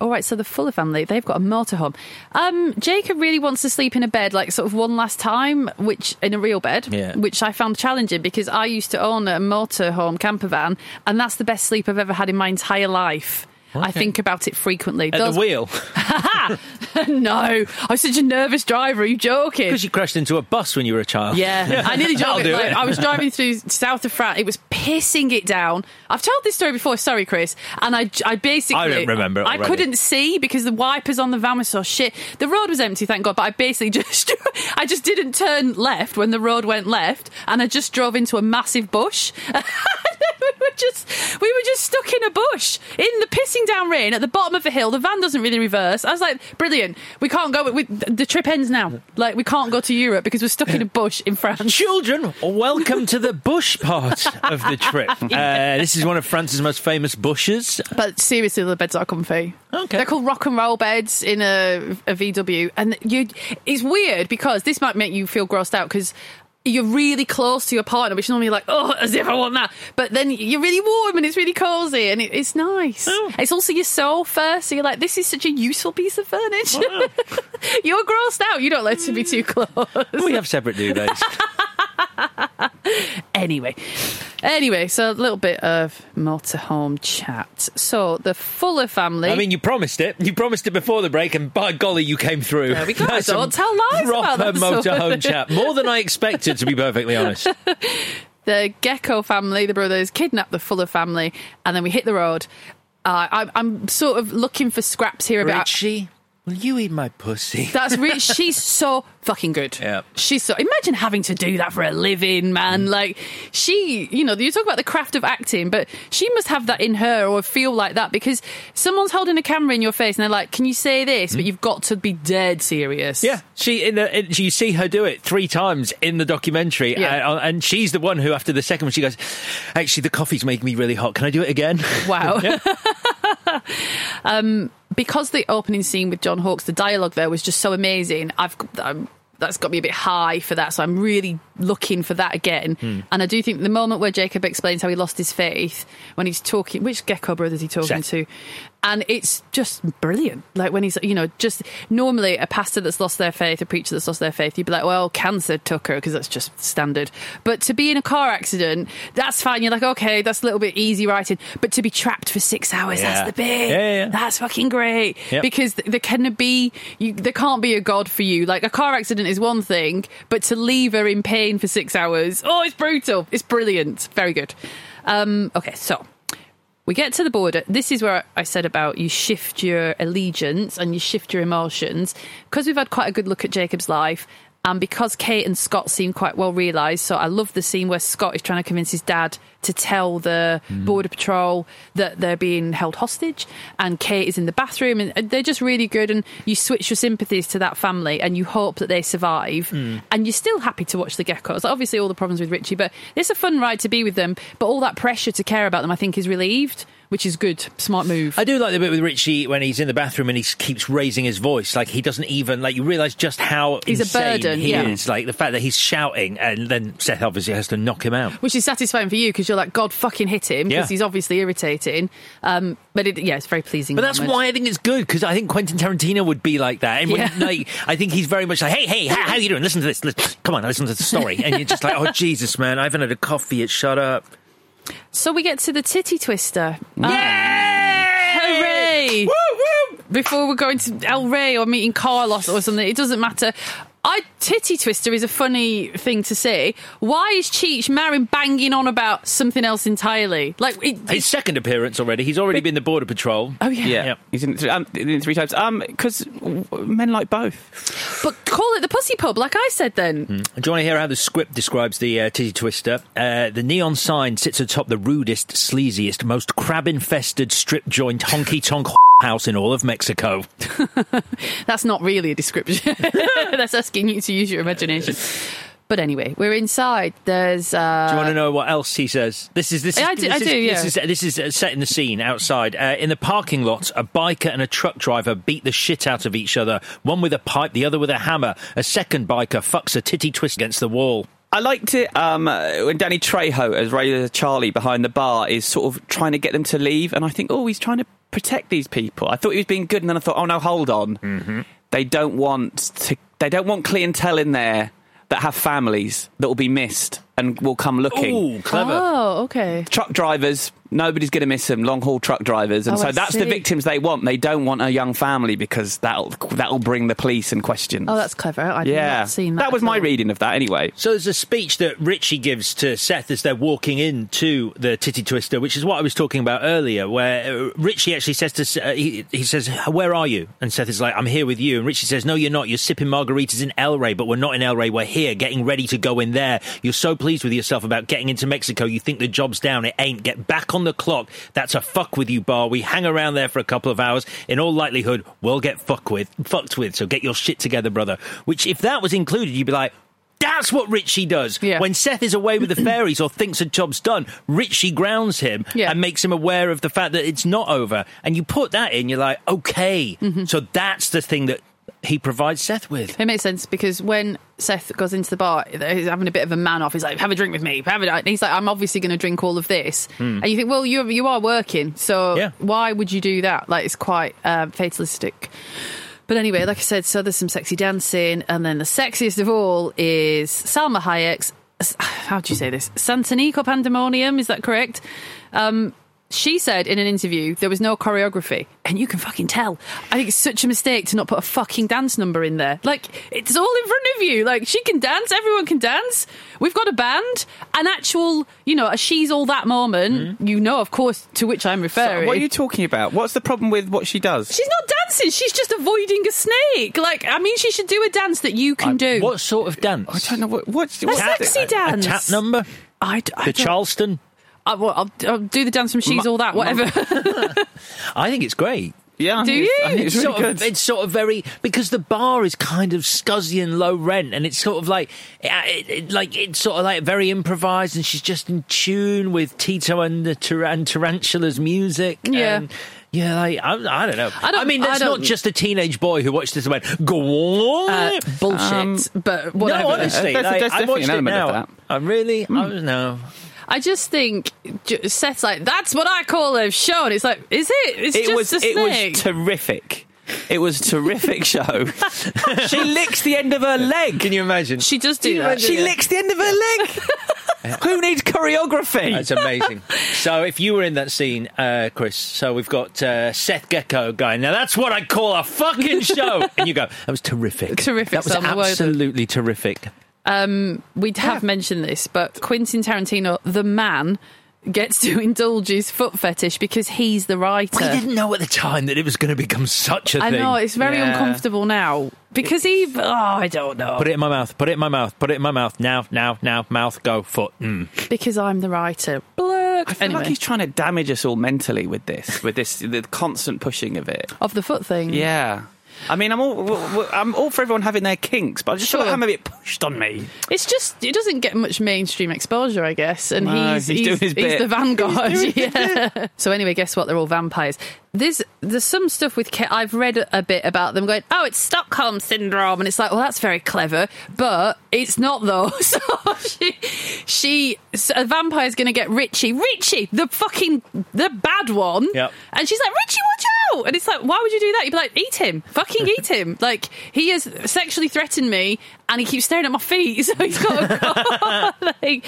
All right, so the Fuller family, they've got a motorhome. Um, Jacob really wants to sleep in a bed, like sort of one last time, which in a real bed, Yeah. which I found challenging because I used to own a motorhome camper van, and that's the best sleep I've ever had in my entire life. I think about it frequently. At Those- the wheel. no, I'm such a nervous driver. Are you joking? Because you crashed into a bus when you were a child. Yeah, I nearly drove it. Like. I was driving through south of France. It was pissing it down. I've told this story before. Sorry, Chris. And I, I basically, I don't remember I couldn't see because the wipers on the van were so shit. The road was empty, thank God. But I basically just, I just didn't turn left when the road went left, and I just drove into a massive bush. we were just, we were just stuck in a bush in the pissing down rain at the bottom of a hill. The van doesn't really reverse. I was like, brilliant. We can't go. We, the trip ends now. Like we can't go to Europe because we're stuck in a bush in France. Children, welcome to the bush part of the trip. Uh, this is one of France's most famous bushes. But seriously, the beds are comfy. Okay. They're called rock and roll beds in a, a VW. And you, it's weird because this might make you feel grossed out because you're really close to your partner, which normally you're like, oh, as if I want that. But then you're really warm and it's really cozy and it, it's nice. Oh. It's also your sofa. So you're like, this is such a useful piece of furniture. you're grossed out. You don't let it be too close. We have separate duvets. Anyway, anyway, so a little bit of motorhome chat. So the Fuller family. I mean, you promised it. You promised it before the break, and by golly, you came through. There we go. That's Don't tell lies about that motorhome chat. More than I expected, to be perfectly honest. the Gecko family, the brothers, kidnapped the Fuller family, and then we hit the road. Uh, I'm, I'm sort of looking for scraps here about. Richie, will you eat my pussy? That's rich. She's so fucking good. Yeah. She's so. Imagine having to do that for a living, man. Like she, you know, you talk about the craft of acting, but she must have that in her or feel like that because someone's holding a camera in your face and they're like, "Can you say this?" But you've got to be dead serious. Yeah, she in the in, you see her do it three times in the documentary, Yeah. uh, and she's the one who, after the second one, she goes, "Actually, the coffee's making me really hot. Can I do it again?" Wow. Um, because the opening scene with John Hawkes, the dialogue there was just so amazing. I've um, that's got me a bit high for that, so I'm really looking for that again. Hmm. And I do think the moment where Jacob explains how he lost his faith when he's talking, which Gecko brother is he talking Seth. to? And it's just brilliant. Like when he's, you know, just normally a pastor that's lost their faith, a preacher that's lost their faith, you'd be like, well, cancer took her because that's just standard. But to be in a car accident, that's fine. You're like, okay, that's a little bit easy writing. But to be trapped for six hours, Yeah. that's the bit. Yeah, yeah. That's fucking great. Yep. Because there can be, you, there can't be a God for you. Like a car accident is one thing, but to leave her in pain for six hours, oh, it's brutal. It's brilliant. Very good. Um, okay, so we get to the border. This is where I said about you shift your allegiance and you shift your emotions. Because we've had quite a good look at Jacob's life, and because Kate and Scott seem quite well realised, so I love the scene where Scott is trying to convince his dad to tell the mm. Border Patrol that they're being held hostage, and Kate is in the bathroom, and they're just really good. And you switch your sympathies to that family, and you hope that they survive, hmm. and you're still happy to watch the geckos. Obviously, all the problems with Richie, but it's a fun ride to be with them. But all that pressure to care about them, I think, is relieved, which is good. Smart move. I do like the bit with Richie when he's in the bathroom and he keeps raising his voice. Like he doesn't even like you realise just how He's a burden, he yeah. is. Like the fact that he's shouting and then Seth obviously has to knock him out. which is satisfying for you because you're like, God fucking hit him because Yeah. he's obviously irritating. Um, but it, yeah, it's very pleasing. But that's moment. why I think it's good because I think Quentin Tarantino would be like that. And when, like, I think he's very much like, "Hey, hey, how, how you doing? Listen to this. Listen, come on, listen to the story." And you're just like, "Oh Jesus, man, I haven't had a coffee yet. Shut up." So we get to the titty twister. Yay! Um, Hooray! Before we're going to El Rey or meeting Carlos or something, it doesn't matter. I titty twister is a funny thing to say. Why is Cheech Marin banging on about something else entirely? Like it, His second appearance already. He's already been the border patrol. Oh yeah. Yeah, Yep. he's in it, three, um, in three times. Um, because men like both. But call it the pussy pub, like I said. Then Do you want to hear how the script describes the uh, titty twister? Uh, the neon sign sits atop the rudest, sleaziest, most crab-infested strip joint honky tonk house in all of Mexico. that's not really a description. that's asking you to use your imagination. But anyway, we're inside. There's. Uh, Do you want to know what else he says? This is this. Is, I do- this I is, do, yeah. This is, this is uh, set in the scene outside uh, in the parking lot. A biker and a truck driver beat the shit out of each other. One with a pipe, the other with a hammer. A second biker fucks a titty twist against the wall. I liked it um, uh, when Danny Trejo, as Razor Charlie behind the bar, is sort of trying to get them to leave, and I think, oh, he's trying to protect these people. I thought he was being good, and then I thought, oh no, hold on, Mm-hmm. they don't want to, they don't want clientele in there that have families that will be missed and will come looking. Ooh, clever. Oh, okay. Truck drivers Nobody's going to miss them. Long haul truck drivers, and Oh, so I that's the victims they want. They don't want a young family because that'll that'll bring the police and questions. Oh, that's clever. I'd yeah, not seen that. was my all. reading of that anyway. So there's a speech that Richie gives to Seth as they're walking into the Titty Twister, which is what I was talking about earlier, where uh, Richie actually says to S- uh, he, he says, "Where are you?" And Seth is like, "I'm here with you." And Richie says, "No, you're not. You're sipping margaritas in El Rey, but we're not in El Rey. We're here, getting ready to go in there. You're so pleased with yourself about getting into Mexico. You think the job's down. It ain't. Get back on the clock. That's a fuck with you bar. We hang around there for a couple of hours. In all likelihood, we'll get fuck with, fucked with. So get your shit together, brother." Which, if that was included, you'd be like. That's what Richie does. Yeah. When Seth is away with the fairies or thinks a job's done, Richie grounds him and makes him aware of the fact that it's not over. And you put that in, you're like, okay. Mm-hmm. So that's the thing that he provides Seth with. It makes sense because when Seth goes into the bar, he's having a bit of a man off. He's like, "Have a drink with me." Have a. He's like, "I'm obviously going to drink all of this." Hmm. And you think, "Well, you you are working, so Yeah. why would you do that?" Like it's quite um, fatalistic. But anyway, like I said, so there's some sexy dancing, and then the sexiest of all is Salma Hayek's. How do you say this? Santanico Pandemonium. Is that correct? Um, she said in an interview there was no choreography, and you can fucking tell. I think it's such a mistake to not put a fucking dance number in there. Like it's all in front of you. Like she can dance, everyone can dance. We've got a band, an actual, you know, a she's all that moment. Mm-hmm. You know, of course, to which I'm So referring. what are you talking about? What's the problem with what she does? She's not dancing. She's just avoiding a snake. Like, I mean, she should do a dance that you can do. What sort of dance? I don't know what. What's A what's sexy A dance. tap number? I, d- I The Charleston? I, well, I'll, I'll do the dance from She's All That, whatever. I think it's great. Yeah, Do think it's- you? It's It's really sort, of, it's sort of very because the bar is kind of scuzzy and low rent, and it's sort of like, it, it, like it's sort of like very improvised, and she's just in tune with Tito and the Tar- and Tarantula's music. Yeah. and, yeah, like I, I don't know. I don't- mean, that's I not just a teenage boy who watched this and went, "Go on." Uh, bullshit. Um, but whatever. no, honestly, There's- like, there's I definitely watched an it now. I really, I don't know. I just think Seth's like, that's what I call a show. And it's like, is it? It's it just was a it was terrific. It was a terrific show. she licks the end of her leg. Can you imagine? she does do that. She licks the end of her leg. Who needs choreography? That's amazing. so, if you were in that scene, uh, Chris, so we've got uh, Seth Gecko going, now that's what I call a fucking show. and you go, that was terrific. Terrific, That was Sam, the word. absolutely terrific. Um, we have mentioned this, but Quentin Tarantino, the man, gets to indulge his foot fetish because he's the writer. We didn't know at the time that it was going to become such a I thing. know it's very Yeah. uncomfortable now because he. Oh, I don't know. Put it in my mouth. Put it in my mouth. Put it in my mouth. Now, now, now. Mouth, go, foot. Mm. because I'm the writer. Blurk. I feel anyway, like he's trying to damage us all mentally with this, with this, the constant pushing of it. of the foot thing. Yeah. I mean, I'm all w- w- I'm all for everyone having their kinks, but I just feel like Sure. I'm a bit pushed on me. It's just it doesn't get much mainstream exposure, I guess, and No, he's, he's doing his bit. the vanguard. He's doing his yeah. So anyway, guess what? They're all vampires. There's there's some stuff with Ke- I've read a bit about them going, oh, it's Stockholm syndrome, and it's like, well, that's very clever, but it's not though. So she, she so a vampire's going to get Richie, Richie, the fucking the bad one, Yep. and she's like, Richie, watch out! And it's like, why would you do that? You'd be like, eat him, fucking eat him. Like he has sexually threatened me, and he keeps staring at my feet, so he's got. Go. like,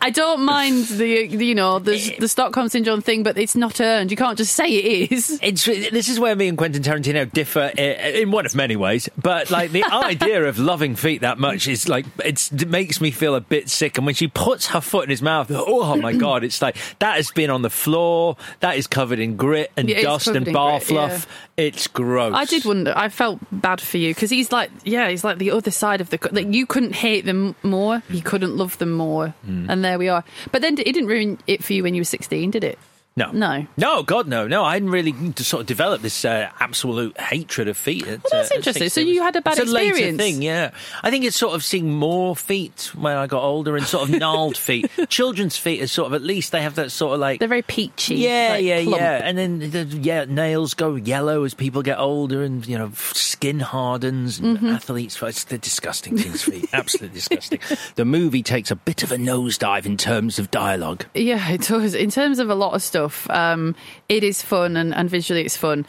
I don't mind the, the you know the the Stockholm syndrome thing, but it's not earned. You can't just say it is. It's this is where me and Quentin Tarantino differ i- in one of many ways. But like the idea of loving feet that much is like it's, it makes me feel a bit sick. And when she puts her foot in his mouth, oh my god, it's like that has been on the floor. That is covered in grit and Yeah, dust and bar grit, fluff. It's gross. I did wonder. I felt bad for you because he's like, yeah, he's like the other side of the. Like you couldn't hate them more, you couldn't love them more, Hmm. and there we are. But then it didn't ruin it for you when you were sixteen, did it? No, No. no, God, no, no. I hadn't really sort of developed this uh, absolute hatred of feet. At, Well, that's uh, interesting. So you had a bad experience. it's a later thing, yeah. I think it's sort of seeing more feet when I got older and sort of gnarled feet. Children's feet are sort of at least they have that sort of like They're very peachy. yeah, like, yeah, plump. yeah. And then the yeah nails go yellow as people get older, and you know skin hardens. And Mm-hmm. Athletes, it's the disgusting things feet, absolutely disgusting. The movie takes a bit of a nosedive in terms of dialogue. Yeah, it does. In terms of a lot of stuff, um, it is fun and, and visually it's fun.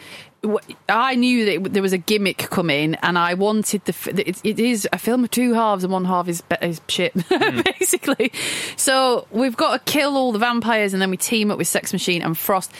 I knew that there was a gimmick coming, and I wanted the. It, it is a film of two halves, and one half is, is shit, basically. So we've got to kill all the vampires, and then we team up with Sex Machine and Frost.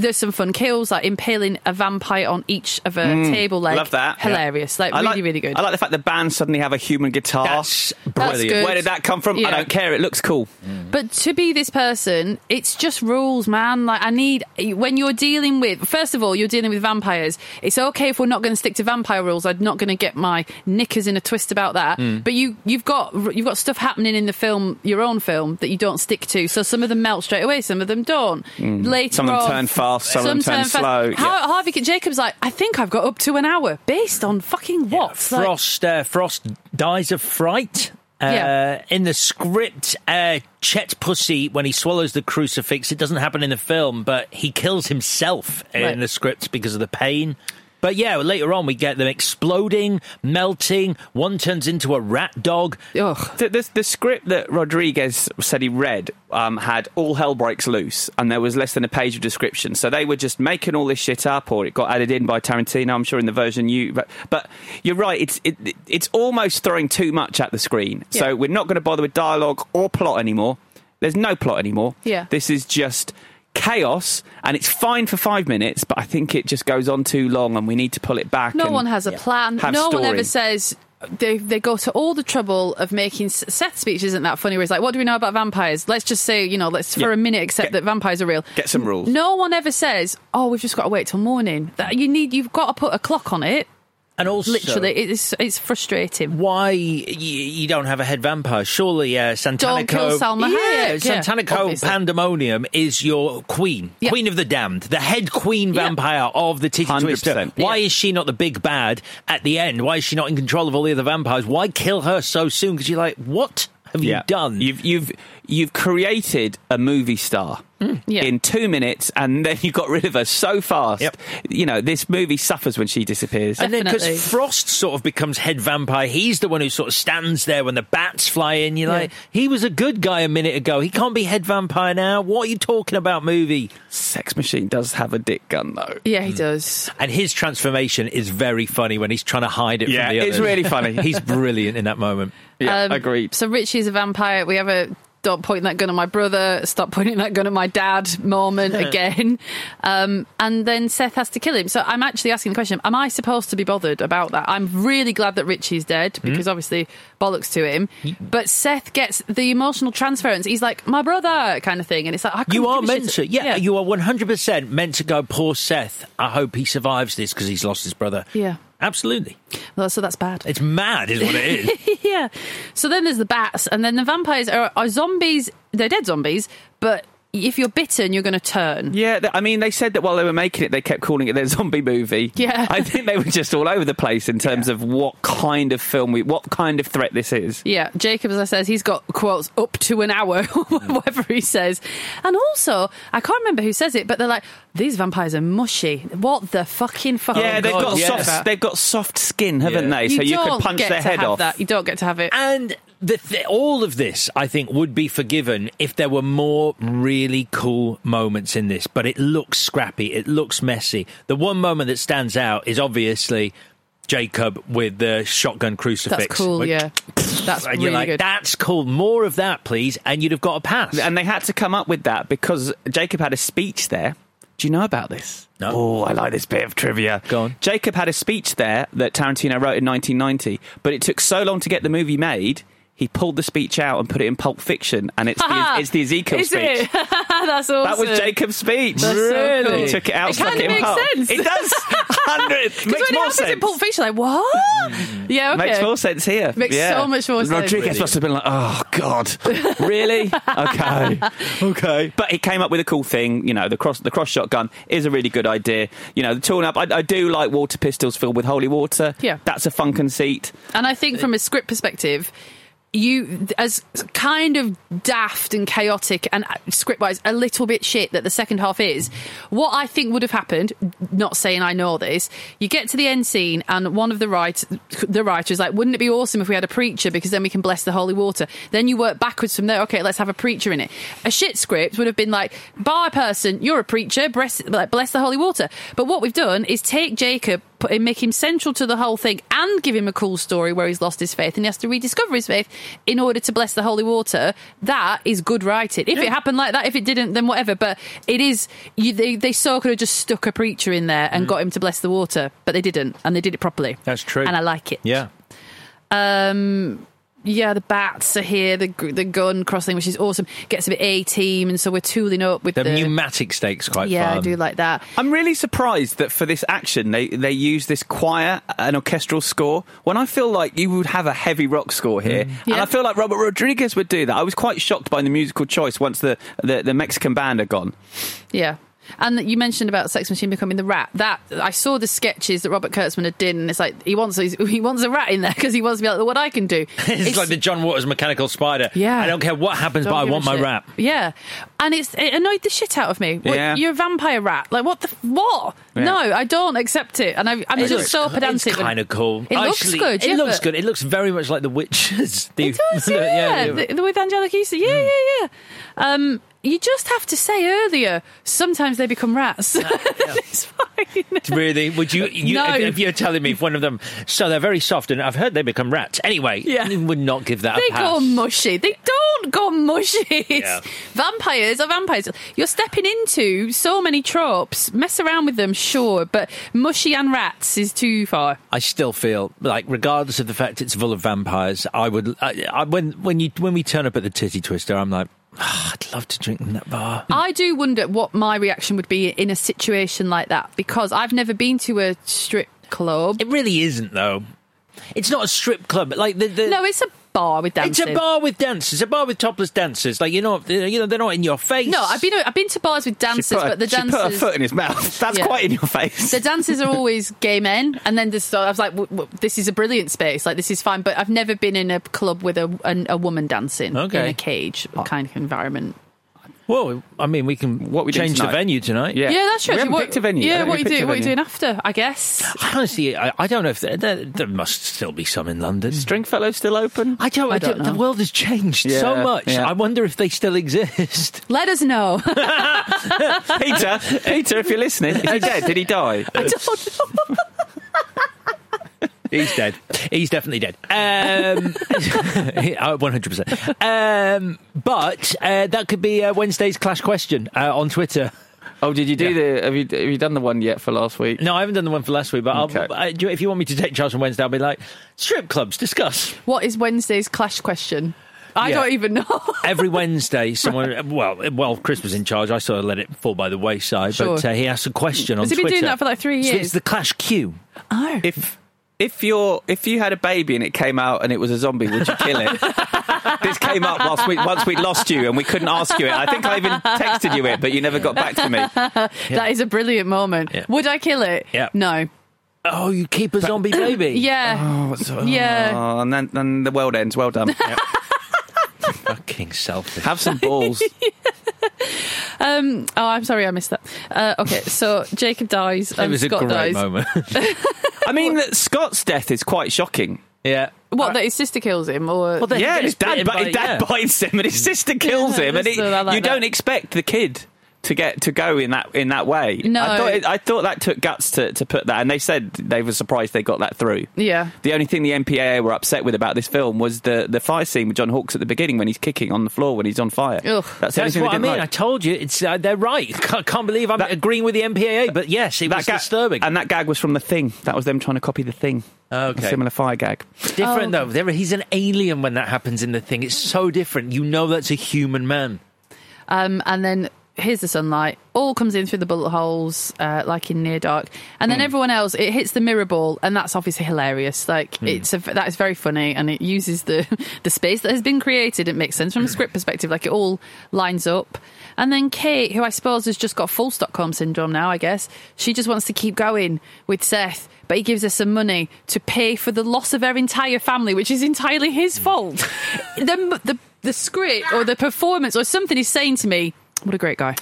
There's some fun kills, like impaling a vampire on each of a Mm, table leg. Love that. Hilarious, like I really, really good. I like the fact the band suddenly have a human guitar. That's brilliant. good. Where did that come from? I don't care. It looks cool. But to be this person, it's just rules, man. Like I need when you're dealing with first of all, you're dealing with vampires. It's okay if we're not going to stick to vampire rules. I'm not going to get my knickers in a twist about that. Mm. But you you've got you've got stuff happening in the film, your own film, that you don't stick to. So some of them melt straight away, some of them don't. Mm. Later, Some of them on- turn fast, some of them turn fast. slow. Har- Harvey Jacobs like I think I've got up to an hour based on fucking what? Like- Frost uh, Frost dies of fright. Uh, Yeah. In the script, uh, Chet Pussy, when he swallows the crucifix, it doesn't happen in the film, but he kills himself Right. in the script because of the pain. But yeah, later on we get them exploding, melting. One turns into a rat dog. The, the, the script that Rodriguez said he read um, had all hell breaks loose, and there was less than a page of description. So they were just making all this shit up, or it got added in by Tarantino. I'm sure in the version you. But, but you're right. It's it, it's almost throwing too much at the screen. Yeah. So we're not going to bother with dialogue or plot anymore. There's no plot anymore. Yeah. This is just chaos and it's fine for five minutes but i think it just goes on too long and we need to pull it back No and one has a plan. have No one ever says they they go to all the trouble of making Seth's speech isn't that funny. Where he's like, "What do we know about vampires? Let's just say, you know, let's for Yeah. a minute accept that vampires are real." get some rules No one ever says, "Oh, we've just got to wait till morning." That you need, you've got to put a clock on it. And also, Literally, it's it's frustrating. Why you, you don't have a head vampire? Surely, uh, Santana Don't kill Cove. Salma yeah, Hayek. Yeah, Santanico obviously. Pandemonium is your queen, Yeah. queen of the damned, the head queen vampire of the Titty 100%. Twister. Why is she not the big bad at the end? Why is she not in control of all the other vampires? Why kill her so soon? Because you're like, what have you done? You've you've you've created a movie star Yeah. in two minutes, and then you got rid of her so fast. Yep. You know this movie suffers when she disappears. And then because Frost sort of becomes head vampire, he's the one who sort of stands there when the bats fly in. You're Yeah. like, he was a good guy a minute ago. He can't be head vampire now. What are you talking about, movie? Sex Machine does have a dick gun though. Yeah, he does. And his transformation is very funny when he's trying to hide it Yeah, from the it's really funny. he's brilliant in that moment. Yeah, Um, agreed. So Richie's a vampire. We have a don't point that gun at my brother, stop pointing that gun at my dad moment again. Um, and then Seth has to kill him. So I'm actually asking the question, am I supposed to be bothered about that? I'm really glad that Richie's dead Hmm? because obviously bollocks to him. But Seth gets the emotional transference. He's like, my brother kind of thing. And it's like, I You are meant to, yeah, you are 100% meant to go, poor Seth. I hope he survives this because he's lost his brother. Yeah. Absolutely. Well, so that's bad. It's mad, is what it is. yeah. So then there's the bats, and then the vampires are, are zombies. They're dead zombies, but if you're bitten, you're going to turn. Yeah, I mean, they said that while they were making it, they kept calling it their zombie movie. Yeah. I think they were just all over the place in terms of what kind of film, we, what kind of threat this is. Yeah, Jacob, as I says, he's got quotes up to an hour, hmm. whatever he says. And also, I can't remember who says it, but they're like, these vampires are mushy. What the fucking fuck? yeah, oh, they've God, got yes. soft. They've got soft skin, haven't Yeah. they? So you, don't can punch get their to head have off. That. You don't get to have it. And the th- all of this, I think, would be forgiven if there were more really cool moments in this. But it looks scrappy. It looks messy. The one moment that stands out is obviously Jacob with the shotgun crucifix. That's cool, Which- yeah. That's and really you're like, good. that's cool. More of that, please. And you'd have got a pass. And they had to come up with that because Jacob had a speech there. Do you know about this? No. Oh, I like this bit of trivia. Go on. Jacob had a speech there that Tarantino wrote in 1990, but it took so long to get the movie made. He pulled the speech out and put it in Pulp Fiction, and it's the, it's the Ezekiel Is speech. it? That's awesome. That was Jacob's speech. That's so really? cool. He took it out, It stuck kinda it in makes Pulp. sense. It does. Hundred. Because Makes when it more happens sense. in Pulp Fiction, like, what? Hmm. Yeah, okay. Makes more sense here. Makes Yeah. so much more sense. Rodriguez must have been like, oh God, really? Okay, okay. But he came up with a cool thing. You know, the cross the cross shotgun is a really good idea. You know, the tooling up. I, I do like water pistols filled with holy water. Yeah. that's a fun conceit. And I think from a script perspective, you as kind of daft and chaotic and uh, script wise a little bit shit that the second half is what i think would have happened not saying i know this you get to the end scene and one of the write the writers like wouldn't it be awesome if we had a preacher because then we can bless the holy water? Then you work backwards from there. Okay let's have a preacher in it. A shit script would have been like bar person you're a preacher bless, bless the holy water. But what we've done is take jacob put him, make him central to the whole thing and give him a cool story where he's lost his faith and he has to rediscover his faith in order to bless the holy water. That is good writing. If it happened like that, if it didn't, then whatever. But it is, you, they, they so could have just stuck a preacher in there and Mm. got him to bless the water, but they didn't and they did it properly. That's true. And I like it. Yeah. Um, yeah, the bats are here. The the gun crossing, which is awesome, gets a bit A team, and so we're tooling up with The, the, pneumatic stakes quite Yeah, fun. I do like that. I'm really surprised that for this action they they use this choir and orchestral score when I feel like you would have a heavy rock score here, mm. and Yeah. I feel like Robert Rodriguez would do that. I was quite shocked by the musical choice once the the, the Mexican band are gone. Yeah. And you mentioned about Sex Machine becoming the rat. That I saw the sketches that Robert Kurtzman had done, and it's like he wants he wants a rat in there because he wants to be like what I can do. it's, like the John Waters mechanical spider. Yeah. I don't care what happens, Don't but I want my shit. rap. Yeah, and it's it annoyed the shit out of me. What, Yeah. You're a vampire rat. Like what the what? Yeah. No, I don't accept it, and I, I'm It just looks- so pedantic. It's kind of cool. It looks good, It yeah, looks but- good. It looks very much like the witches. The, It does, yeah. yeah. The, the with Anjelica Huston, yeah, yeah, yeah. Um, you just have to say earlier. Sometimes they become rats. it's fine. Really? Would you? you No. if, if you're telling me if one of them, so they're very soft, and I've heard they become rats. Anyway, Yeah. you would not give that They go mushy. They don't go mushy. Yeah. Vampires are vampires. You're stepping into so many tropes. Mess around with them, sure, but mushy and rats is too far. I still feel like, regardless of the fact it's full of vampires, I would. I, I, when when you when we turn up at the Titty Twister, I'm like, "Ah, I'd love to drink in that bar. I do wonder what my reaction would be in a situation like that because I've never been to a strip club. It really isn't, though. It's not a strip club. Like the, the No, it's a bar with dancers. It's a bar with dancers. A bar with topless dancers. Like you know, you know, they're not in your face. No, I've been I've been to bars with dancers, put, but the dancers put her foot in his mouth. That's Yeah. quite in your face. the dancers are always gay men, and then this, I was like, w- w- "This is a brilliant space. Like this is fine." But I've never been in a club with a a, a woman dancing Okay. in a cage kind of environment. Well, I mean, we can What we doing change the venue tonight. Yeah. Yeah, that's true. We haven't what, picked a venue. Yeah, what think you we do? a What you doing after? I guess. Honestly, I, I don't know if there, there, there must still be some in London. Stringfellow still open? I don't. I, I don't. don't The world has changed so much. yeah. I wonder if they still exist. Let us know. Peter, Peter, if you're listening, is he dead? Did he die? I don't know. He's dead. He's definitely dead. Um, One hundred percent. Um, but uh, that could be uh, Wednesday's clash question uh, on Twitter. Oh, did you do the? Have you have you done the one yet for last week? No, I haven't done the one for last week, but Okay. I'll, I, do if you want me to take charge on Wednesday, I'll be like strip clubs. Discuss. What is Wednesday's clash question? I Yeah. don't even know. Every Wednesday, someone well, well, Chris was in charge. I sort of let it fall by the wayside, but uh, he asked a question on Has he been Twitter. doing that for like three So years? it's the Clash Q. oh. If if you're if you had a baby and it came out and it was a zombie, would you kill it? this came up whilst we once we'd lost you and we couldn't ask you it. I think I even texted you it, but you never got back to me. That is a brilliant moment. Yeah. Would I kill it? Yeah. No. Oh, you keep a zombie baby? Yeah. Oh, so- Yeah. Oh, and then, then the world ends. Well done. Fucking selfish. Have some balls. Um, oh, I'm sorry, I missed that. Uh, okay, so Jacob dies It and was a Scott great dies. moment. I mean, Scott's death is quite shocking. yeah. What, that his sister kills him? Or Well, Yeah, his dad, bitten but his dad yeah. bites him and his sister kills Yeah, him, and that's- it, like you that. don't expect the kid to get to go in that in that way. No. I thought, it, I thought that took guts to, to put that, and they said they were surprised they got that through. Yeah. The only thing the MPAA were upset with about this film was the, the fire scene with John Hawkes at the beginning when he's kicking on the floor when he's on fire. Ugh. That's the That's what they I didn't mean. I told you, it's uh, they're right. Can't, can't believe I'm That- agreeing with the MPAA, but yes, it was ga- disturbing. And that gag was from The Thing. That was them trying to copy The Thing. Okay. A similar fire gag. different Oh. though. He's an alien when that happens in the thing. It's so different. You know that's a human man. Um, and then here's the sunlight. All comes in through the bullet holes, uh, like in Near Dark. And then Hmm. everyone else, it hits the mirror ball, and that's obviously hilarious. Like Hmm. it's a, that is very funny, and it uses the the space that has been created. It makes sense from a script perspective. Like it all lines up. And then Kate, who I suppose has just got full Stockholm syndrome now, I guess she just wants to keep going with Seth. but he gives her some money to pay for the loss of her entire family, which is entirely his fault. the, the the script or the performance or something is saying to me, "What a great guy."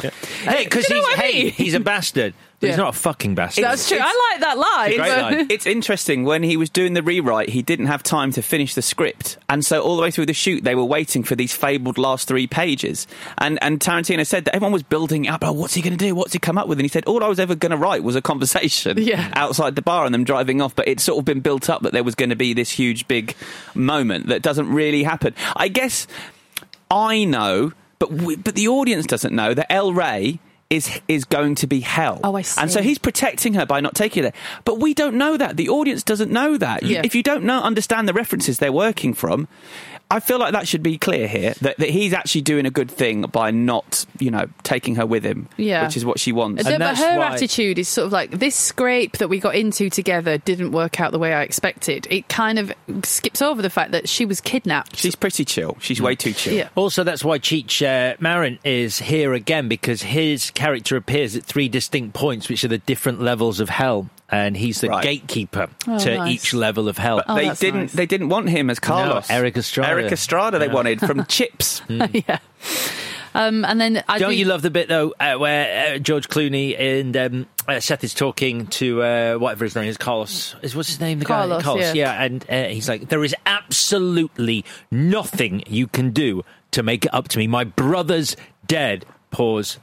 Hey, because he's know what I hey, mean? he's a bastard. But he's Yeah. not a fucking bastard. That's true. I like that line. It's, but- it's interesting when he was doing the rewrite, he didn't have time to finish the script, and so all the way through the shoot, they were waiting for these fabled last three pages. And and Tarantino said that everyone was building up. Oh, what's he going to do? What's he come up with? And he said, all I was ever going to write was a conversation Yeah. outside the bar and them driving off. But it's sort of been built up that there was going to be this huge big moment that doesn't really happen. I guess I know, but we, but the audience doesn't know that El Rey is is going to be hell. Oh, I see. And so he's protecting her by not taking it. But we don't know that. The audience doesn't know that. Yeah. If you don't know understand the references they're working from, I feel like that should be clear here that, that he's actually doing a good thing by not, you know, taking her with him, Yeah. which is what she wants. but her attitude is sort of like this scrape that we got into together didn't work out the way I expected. It kind of skips over the fact that she was kidnapped. She's pretty chill. She's way too chill. Yeah. Also, that's why Cheech uh, Marin is here again because his character appears at three distinct points, which are the different levels of hell, and he's the Right. gatekeeper Oh, to nice. each level of hell. Oh, they didn't. nice. They didn't want him as Carlos. Erik Estrada. Erik Estrada. They Yeah. wanted from Chips. yeah. Um, and then I Don't do- you love the bit though uh, where uh, George Clooney and um, uh, Seth is talking to uh, whatever his name is, Carlos? Is what's his name? The Carlos, guy, Carlos. yeah. and uh, he's like, "There is absolutely nothing you can do to make it up to me. My brother's dead." Pause.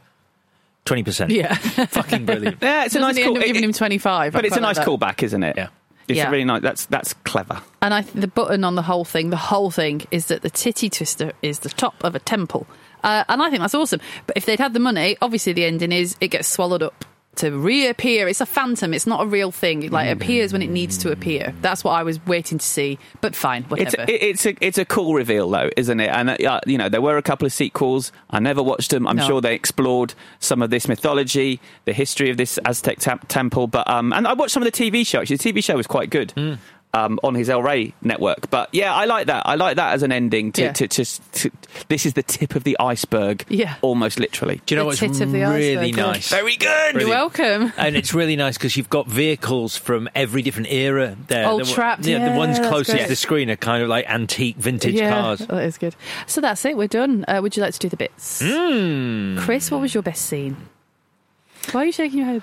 Twenty percent. Yeah. fucking brilliant. Yeah, it's a Doesn't nice he call. end up giving him 25? But I it's a quite like nice that. callback, isn't it? Yeah. It's Yeah. a really nice. That's that's clever. And I th- the button on the whole thing, the whole thing, is that the titty twister is the top of a temple. Uh, and I think that's awesome. But if they'd had the money, obviously the ending is it gets swallowed up to reappear. It's a phantom. It's not a real thing. It like appears when it needs to appear. That's what I was waiting to see. But fine, It's whatever. it's a it's a cool reveal though, isn't it? And uh, you know there were a couple of sequels. I never watched them. I'm No. sure they explored some of this mythology, the history of this Aztec tam- temple. But um, and I watched some of the TV show. Actually, the TV show was quite good. Um, on his El Rey network, but yeah, I like that. I like that as an ending. To, Yeah. to just to, this is the tip of the iceberg. Yeah. almost literally. Do you know The what's tit of the really iceberg, yeah. nice? Very good. You're welcome. and it's really nice because you've got vehicles from every different era there. All the, trapped, Yeah, the ones closest to the screen are kind of like antique vintage yeah, cars. that is good. So that's it. We're done. Uh, would you like to do the bits? Mm. Chris, what was your best scene? Why are you shaking your head?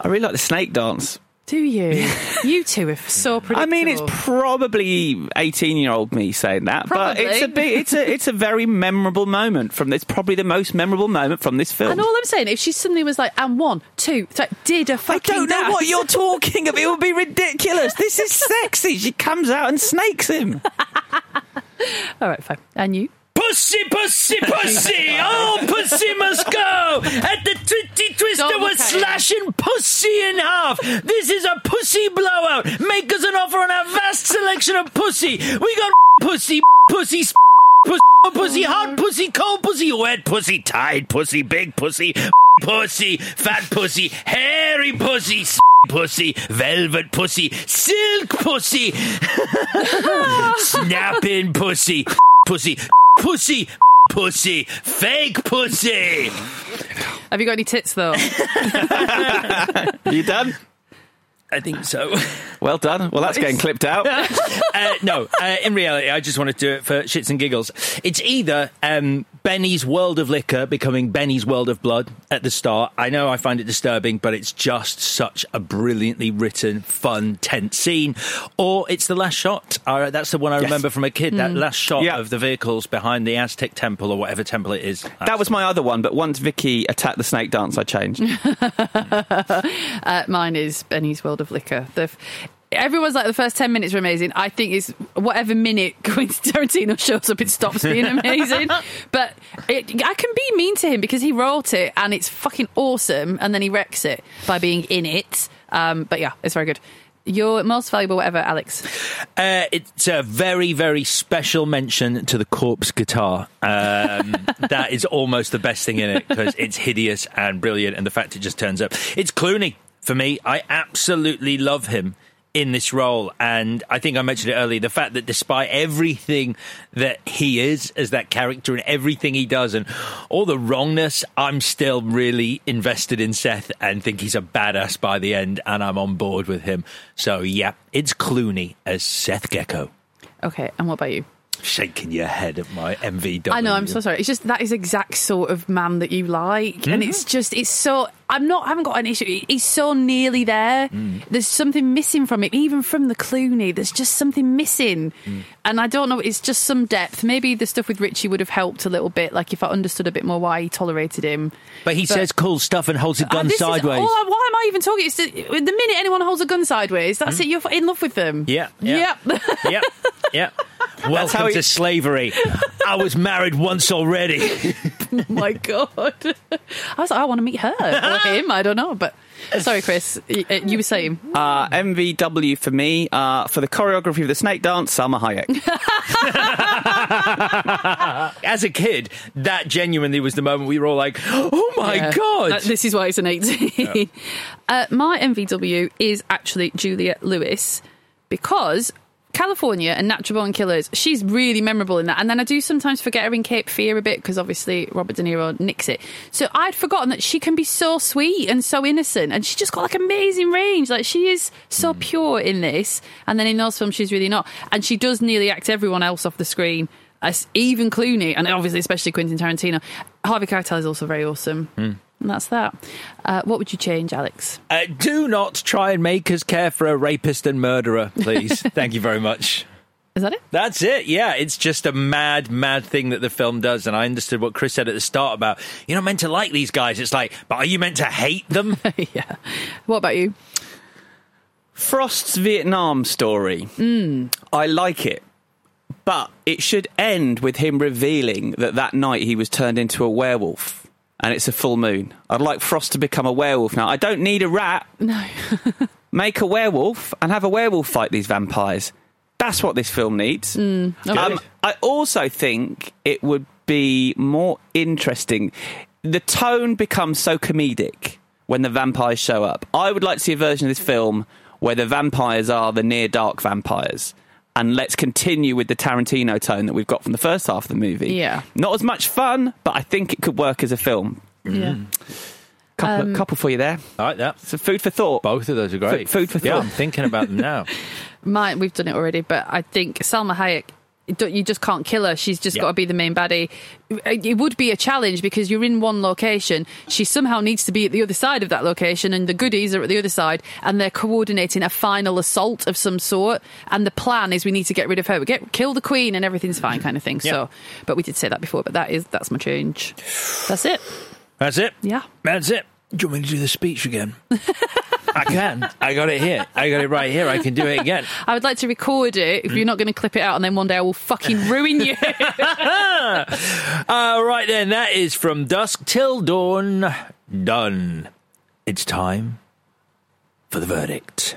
I really like the snake dance. Do you? you two are so predictable. I mean, it's probably eighteen-year-old me saying that, but it's a Probably. big, it's a it's a very memorable moment from. It's probably the most memorable moment from this film. And all I'm saying, if she suddenly was like, and one, two, three, did a I fucking I don't know dance. what you're talking about. It would be ridiculous. This is sexy. She comes out and snakes him. All right, fine. And you? Pussy, pussy, pussy! Oh, pussy must go! At the Titty Twister, Don't we're look at him. slashing pussy in half! This is a pussy blowout! Make us an offer on our vast selection of pussy! We got pussy, pussy, pussy, pussy, hot mm-hmm. pussy, cold pussy, wet pussy, tied pussy, big pussy, pussy, fat pussy, hairy pussy, pussy, velvet pussy, silk pussy, snapping pussy, pussy, pussy, pussy, fake pussy. Have you got any tits though? You done? I think so. Well done. Well, that's getting clipped out. uh, no, uh, in reality, I just want to do it for shits and giggles. It's either um, Benny's World of Liquor becoming Benny's World of Blood at the start. I know I find it disturbing, but it's just such a brilliantly written, fun, tense scene. Or it's the last shot. Uh, that's the one I Yes. remember from a kid. That Hmm. last shot Yeah. of the vehicles behind the Aztec temple or whatever temple it is. That was my other one, but once Vicky attacked the snake dance, I changed. uh, mine is Benny's World of Liquor. The Everyone's like the first ten minutes were amazing. I think is whatever minute Quentin Tarantino shows up, it stops being amazing. but it, I can be mean to him because he wrote it and it's fucking awesome, and then he wrecks it by being in it. Um, but yeah, it's very good. Your most valuable, whatever, Alex. Uh, it's a very, very special mention to the corpse guitar. Um, that is almost the best thing in it because it's hideous and brilliant, and the fact it just turns up. It's Clooney for me. I absolutely love him in this role. And I think I mentioned it earlier the fact that despite everything that he is as that character and everything he does and all the wrongness, I'm still really invested in Seth and think he's a badass by the end. And I'm on board with him. So, yeah, it's Clooney as Seth Gecko. Okay, and what about you? Shaking your head at my MVW. I know, I'm so sorry. It's just that is exact sort of man that you like. And it's mm-hmm. just, it's so. I'm not, I haven't got an issue. He's so nearly there. Mm. There's something missing from it, even from the Clooney. There's just something missing. Mm. And I don't know, it's just some depth. Maybe the stuff with Richie would have helped a little bit, like if I understood a bit more why he tolerated him. But he says cool stuff and holds a Uh, gun is- sideways. oh, why am I even talking? It's the, the minute anyone holds a gun sideways, that's mm. it. You're in love with them. Yeah, yeah. Yep. yep, yep. Welcome how he- to slavery. I was married once already. oh my god! I was like, I want to meet her or him. I don't know, but sorry, Chris. uh, You were saying Uh, MVW for me, uh, for the choreography of the snake dance, Salma Hayek. As a kid, that genuinely was the moment we were all like, "Oh my Yeah. god!" Uh, this is why it's an 18. uh, my MVW is actually Juliette Lewis because Kalifornia and Natural Born Killers, she's really memorable in that. And then I do sometimes forget her in Cape Fear a bit because obviously Robert De Niro nicks it. So I'd forgotten that she can be so sweet and so innocent and she just got like amazing range. Like she is so mm. pure in this. And then in those films, she's really not. And she does nearly act everyone else off the screen. As even Clooney, and obviously especially Quentin Tarantino. Harvey Keitel is also very awesome. Mm. And that's that. Uh, what would you change, Alex? Uh, do not try and make us care for a rapist and murderer, please. Thank you very much. Is that it? That's it. Yeah, it's just a mad, mad thing that the film does. And I understood what Chris said at the start about you're not meant to like these guys. It's like, but are you meant to hate them? yeah. What about you? Frost's Vietnam story. I like it. But it should end with him revealing that that night he was turned into a werewolf and it's a full moon. I'd like Frost to become a werewolf now. I don't need a rat. No. Make a werewolf and have a werewolf fight these vampires. That's what this film needs. okay. Um, I also think it would be more interesting. The tone becomes so comedic when the vampires show up. I would like to see a version of this film where the vampires are the near dark vampires. And let's continue with the Tarantino tone that we've got from the first half of the movie. Yeah. Not as much fun, but I think it could work as a film. Yeah. Couple, Um, couple for you there. I like that. So food for thought. Both of those are great. Food for thought. Yeah. I'm thinking about them now. Mine, we've done it already, but I think Salma Hayek. You just can't kill her. She's just Yeah. got to be the main baddie. It would be a challenge because you're in one location. She somehow needs to be at the other side of that location, and the goodies are at the other side, and they're coordinating a final assault of some sort. And the plan is we need to get rid of her. We get kill the queen, and everything's fine, kind of thing. Yeah. So, but we did say that before. But that is that's my change. That's it. That's it. Yeah. That's it. Do you want me to do the speech again? I can. I got it here. I got it right here. I can do it again. I would like to record it if you're not going to clip it out, and then one day I will fucking ruin you. uh, right then, that is from dusk till dawn. Done. It's time for the verdict.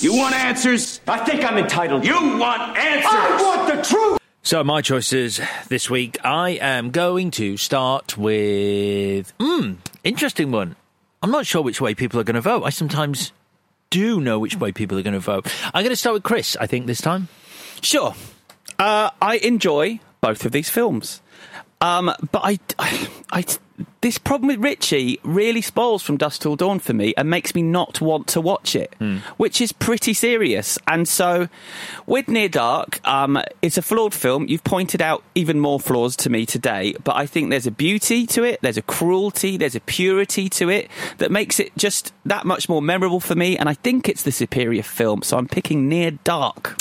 You want answers? I think I'm entitled. You want answers? I want the truth! So, my choices this week, I am going to start with. Hmm, interesting one. I'm not sure which way people are going to vote. I sometimes do know which way people are going to vote. I'm going to start with Chris, I think, this time. Sure. Uh, I enjoy both of these films. Um, but I, I, I- this problem with Richie really spoils from Dusk Till Dawn for me and makes me not want to watch it, which is pretty serious. And so, with Near Dark, um, it's a flawed film. You've pointed out even more flaws to me today, but I think there's a beauty to it, there's a cruelty, there's a purity to it that makes it just that much more memorable for me. And I think it's the superior film. So I'm picking Near Dark.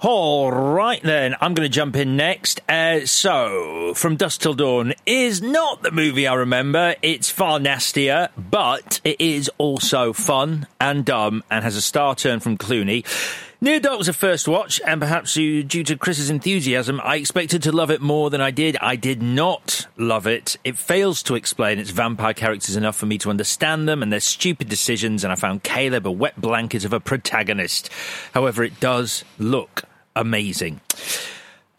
All right, then. I'm going to jump in next. Uh, so, From Dusk Till Dawn is not the movie I remember. It's far nastier, but it is also fun and dumb and has a star turn from Clooney. Near Dark was a first watch, and perhaps due to Chris's enthusiasm, I expected to love it more than I did. I did not love it. It fails to explain its vampire characters enough for me to understand them and their stupid decisions, and I found Caleb a wet blanket of a protagonist. However, it does look amazing.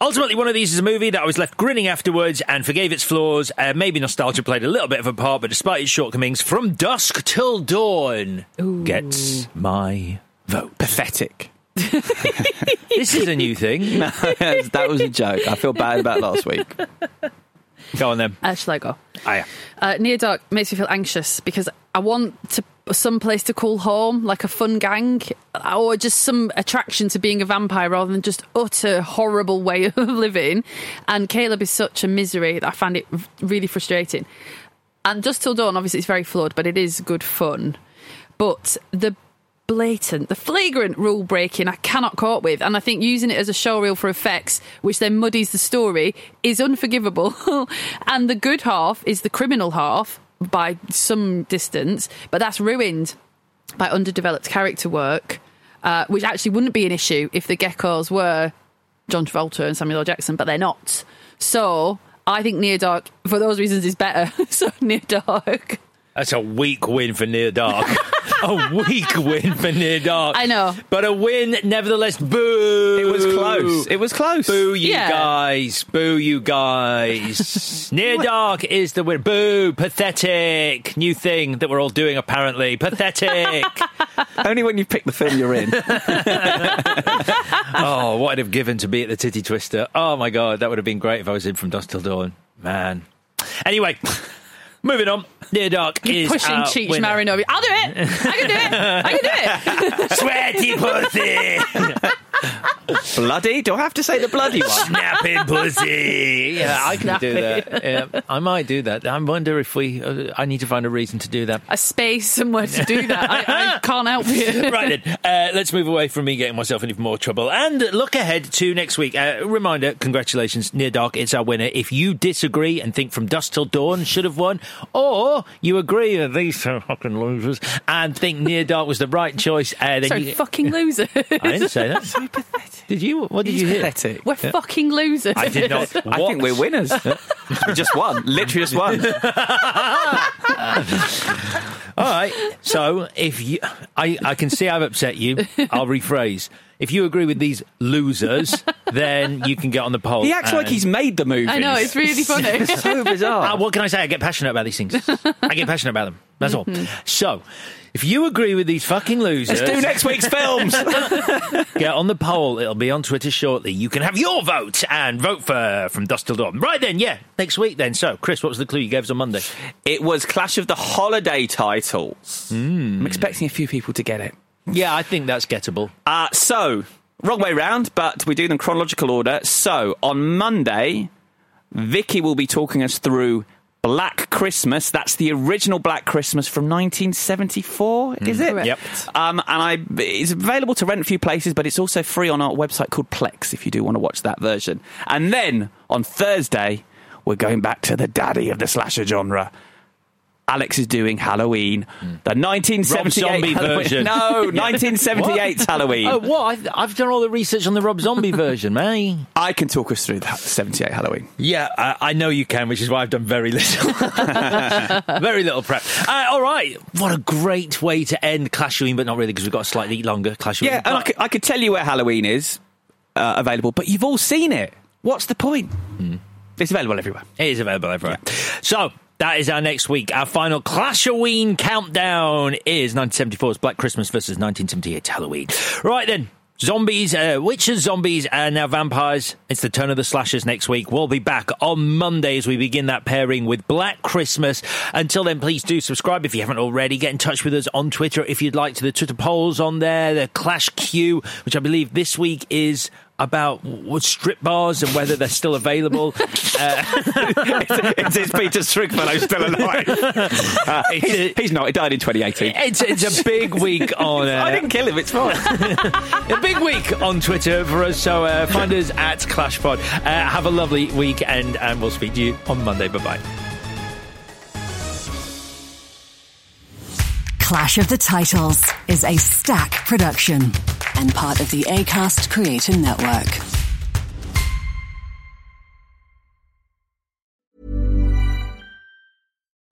Ultimately, one of these is a movie that I was left grinning afterwards and forgave its flaws. Uh, maybe nostalgia played a little bit of a part, but despite its shortcomings, From Dusk Till Dawn gets my vote. Pathetic. this is a new thing. No, that was a joke. I feel bad about last week. Go on then. Uh, shall I go? Ah, yeah. Uh, Near Dark makes me feel anxious because I want to some place to call home, like a fun gang, or just some attraction to being a vampire rather than just utter horrible way of living. And Caleb is such a misery that I find it really frustrating. And Dusk Till Dawn, obviously, it's very flawed, but it is good fun. But the blatant, the flagrant rule breaking I cannot cope with. And I think using it as a showreel for effects, which then muddies the story, is unforgivable. and the good half is the criminal half by some distance, but that's ruined by underdeveloped character work, uh, which actually wouldn't be an issue if the geckos were John Travolta and Samuel L. Jackson, but they're not. So I think Near Dark, for those reasons, is better. so Near Dark. That's a weak win for Near Dark. a weak win for Near Dark. I know. But a win, nevertheless. Boo! It was close. It was close. Boo, you Yeah. guys. Boo, you guys. Near Dark is the win. Boo! Pathetic. New thing that we're all doing, apparently. Pathetic. Only when you pick the film you're in. oh, what I'd have given to be at the Titty Twister. Oh, my God. That would have been great if I was in from dusk till dawn. Man. Anyway. Moving on, Near Dark is Pushing our Cheech winner. Marin. I'll do it. I can do it. I can do it. Sweaty pussy. bloody? Do I have to say the bloody one? Snapping pussy. Yeah, I can do that. Yeah, I might do that. I wonder if we. Uh, I need to find a reason to do that. A space somewhere to do that. I, I can't help you. right then, uh, let's move away from me getting myself in even more trouble and look ahead to next week. Uh, reminder, congratulations, Near Dark, it's our winner. If you disagree and think From Dusk Till Dawn should have won, or you agree that these are fucking losers and think Near Dark was the right choice, uh, then Sorry, you. fucking losers. I didn't say that. Did you? What did you hear? Pathetic. We're fucking losers. I did not. I think we're winners. we just won. Literally just won. All right. So if you, I, I can see I've upset you. I'll rephrase. If you agree with these losers, then you can get on the poll. He acts like he's made the movie. I know, it's really funny. it's so bizarre. Uh, what can I say? I get passionate about these things. I get passionate about them. That's all. So, if you agree with these fucking losers, Let's do next week's films. get on the poll. It'll be on Twitter shortly. You can have your vote and vote for from Dusk Till Dawn. Right then, yeah, next week then. So, Chris, what was the clue you gave us on Monday? it was Clash of the Holiday titles. I'm expecting a few people to get it. Yeah, I think that's gettable. Uh, so, wrong way round, but we do them chronological order. So, on Monday, Vicky will be talking us through Black Christmas. That's the original Black Christmas from 1974, is it? Correct. Yep. Um, and I, it's available to rent a few places, but it's also free on our website called Plex if you do want to watch that version. And then on Thursday, we're going back to the daddy of the slasher genre. Alex is doing Halloween, the 1978 Zombie Halloween. version. No, 1978's Halloween. Oh, what? I've, I've done all the research on the Rob Zombie version, man. I can talk us through that 78 Halloween. Yeah, I, I know you can, which is why I've done very little. very little prep. Uh, all right. What a great way to end Clashoween, but not really because we've got a slightly longer Clashoween. Yeah, and I could, I could tell you where Halloween is uh, available, but you've all seen it. What's the point? It's available everywhere. It is available everywhere. So that is our next week. Our final Clashoween countdown is 1974's Black Christmas versus 1978 Halloween. Right then. Zombies, uh, witches, zombies, and now vampires. It's the turn of the slashers next week. We'll be back on Monday as we begin that pairing with Black Christmas. Until then, please do subscribe if you haven't already. Get in touch with us on Twitter if you'd like to. The Twitter polls on there, the Clash Q, which I believe this week is about strip bars and whether they're still available. Uh, it's, it's Peter Stringfellow still alive. Uh, he's, he's not. He died in 2018. It's it's a big week on. Uh, I didn't kill him. It's fine. a big week on Twitter for us. So uh, find us at ClashPod. Uh, have a lovely weekend, and we'll speak to you on Monday. Bye bye. Clash of the Titles is a stack production and part of the ACAST Creator Network.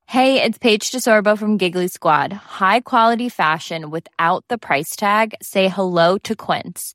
Hey, it's Paige DeSorbo from Giggly Squad. High quality fashion without the price tag. Say hello to Quince.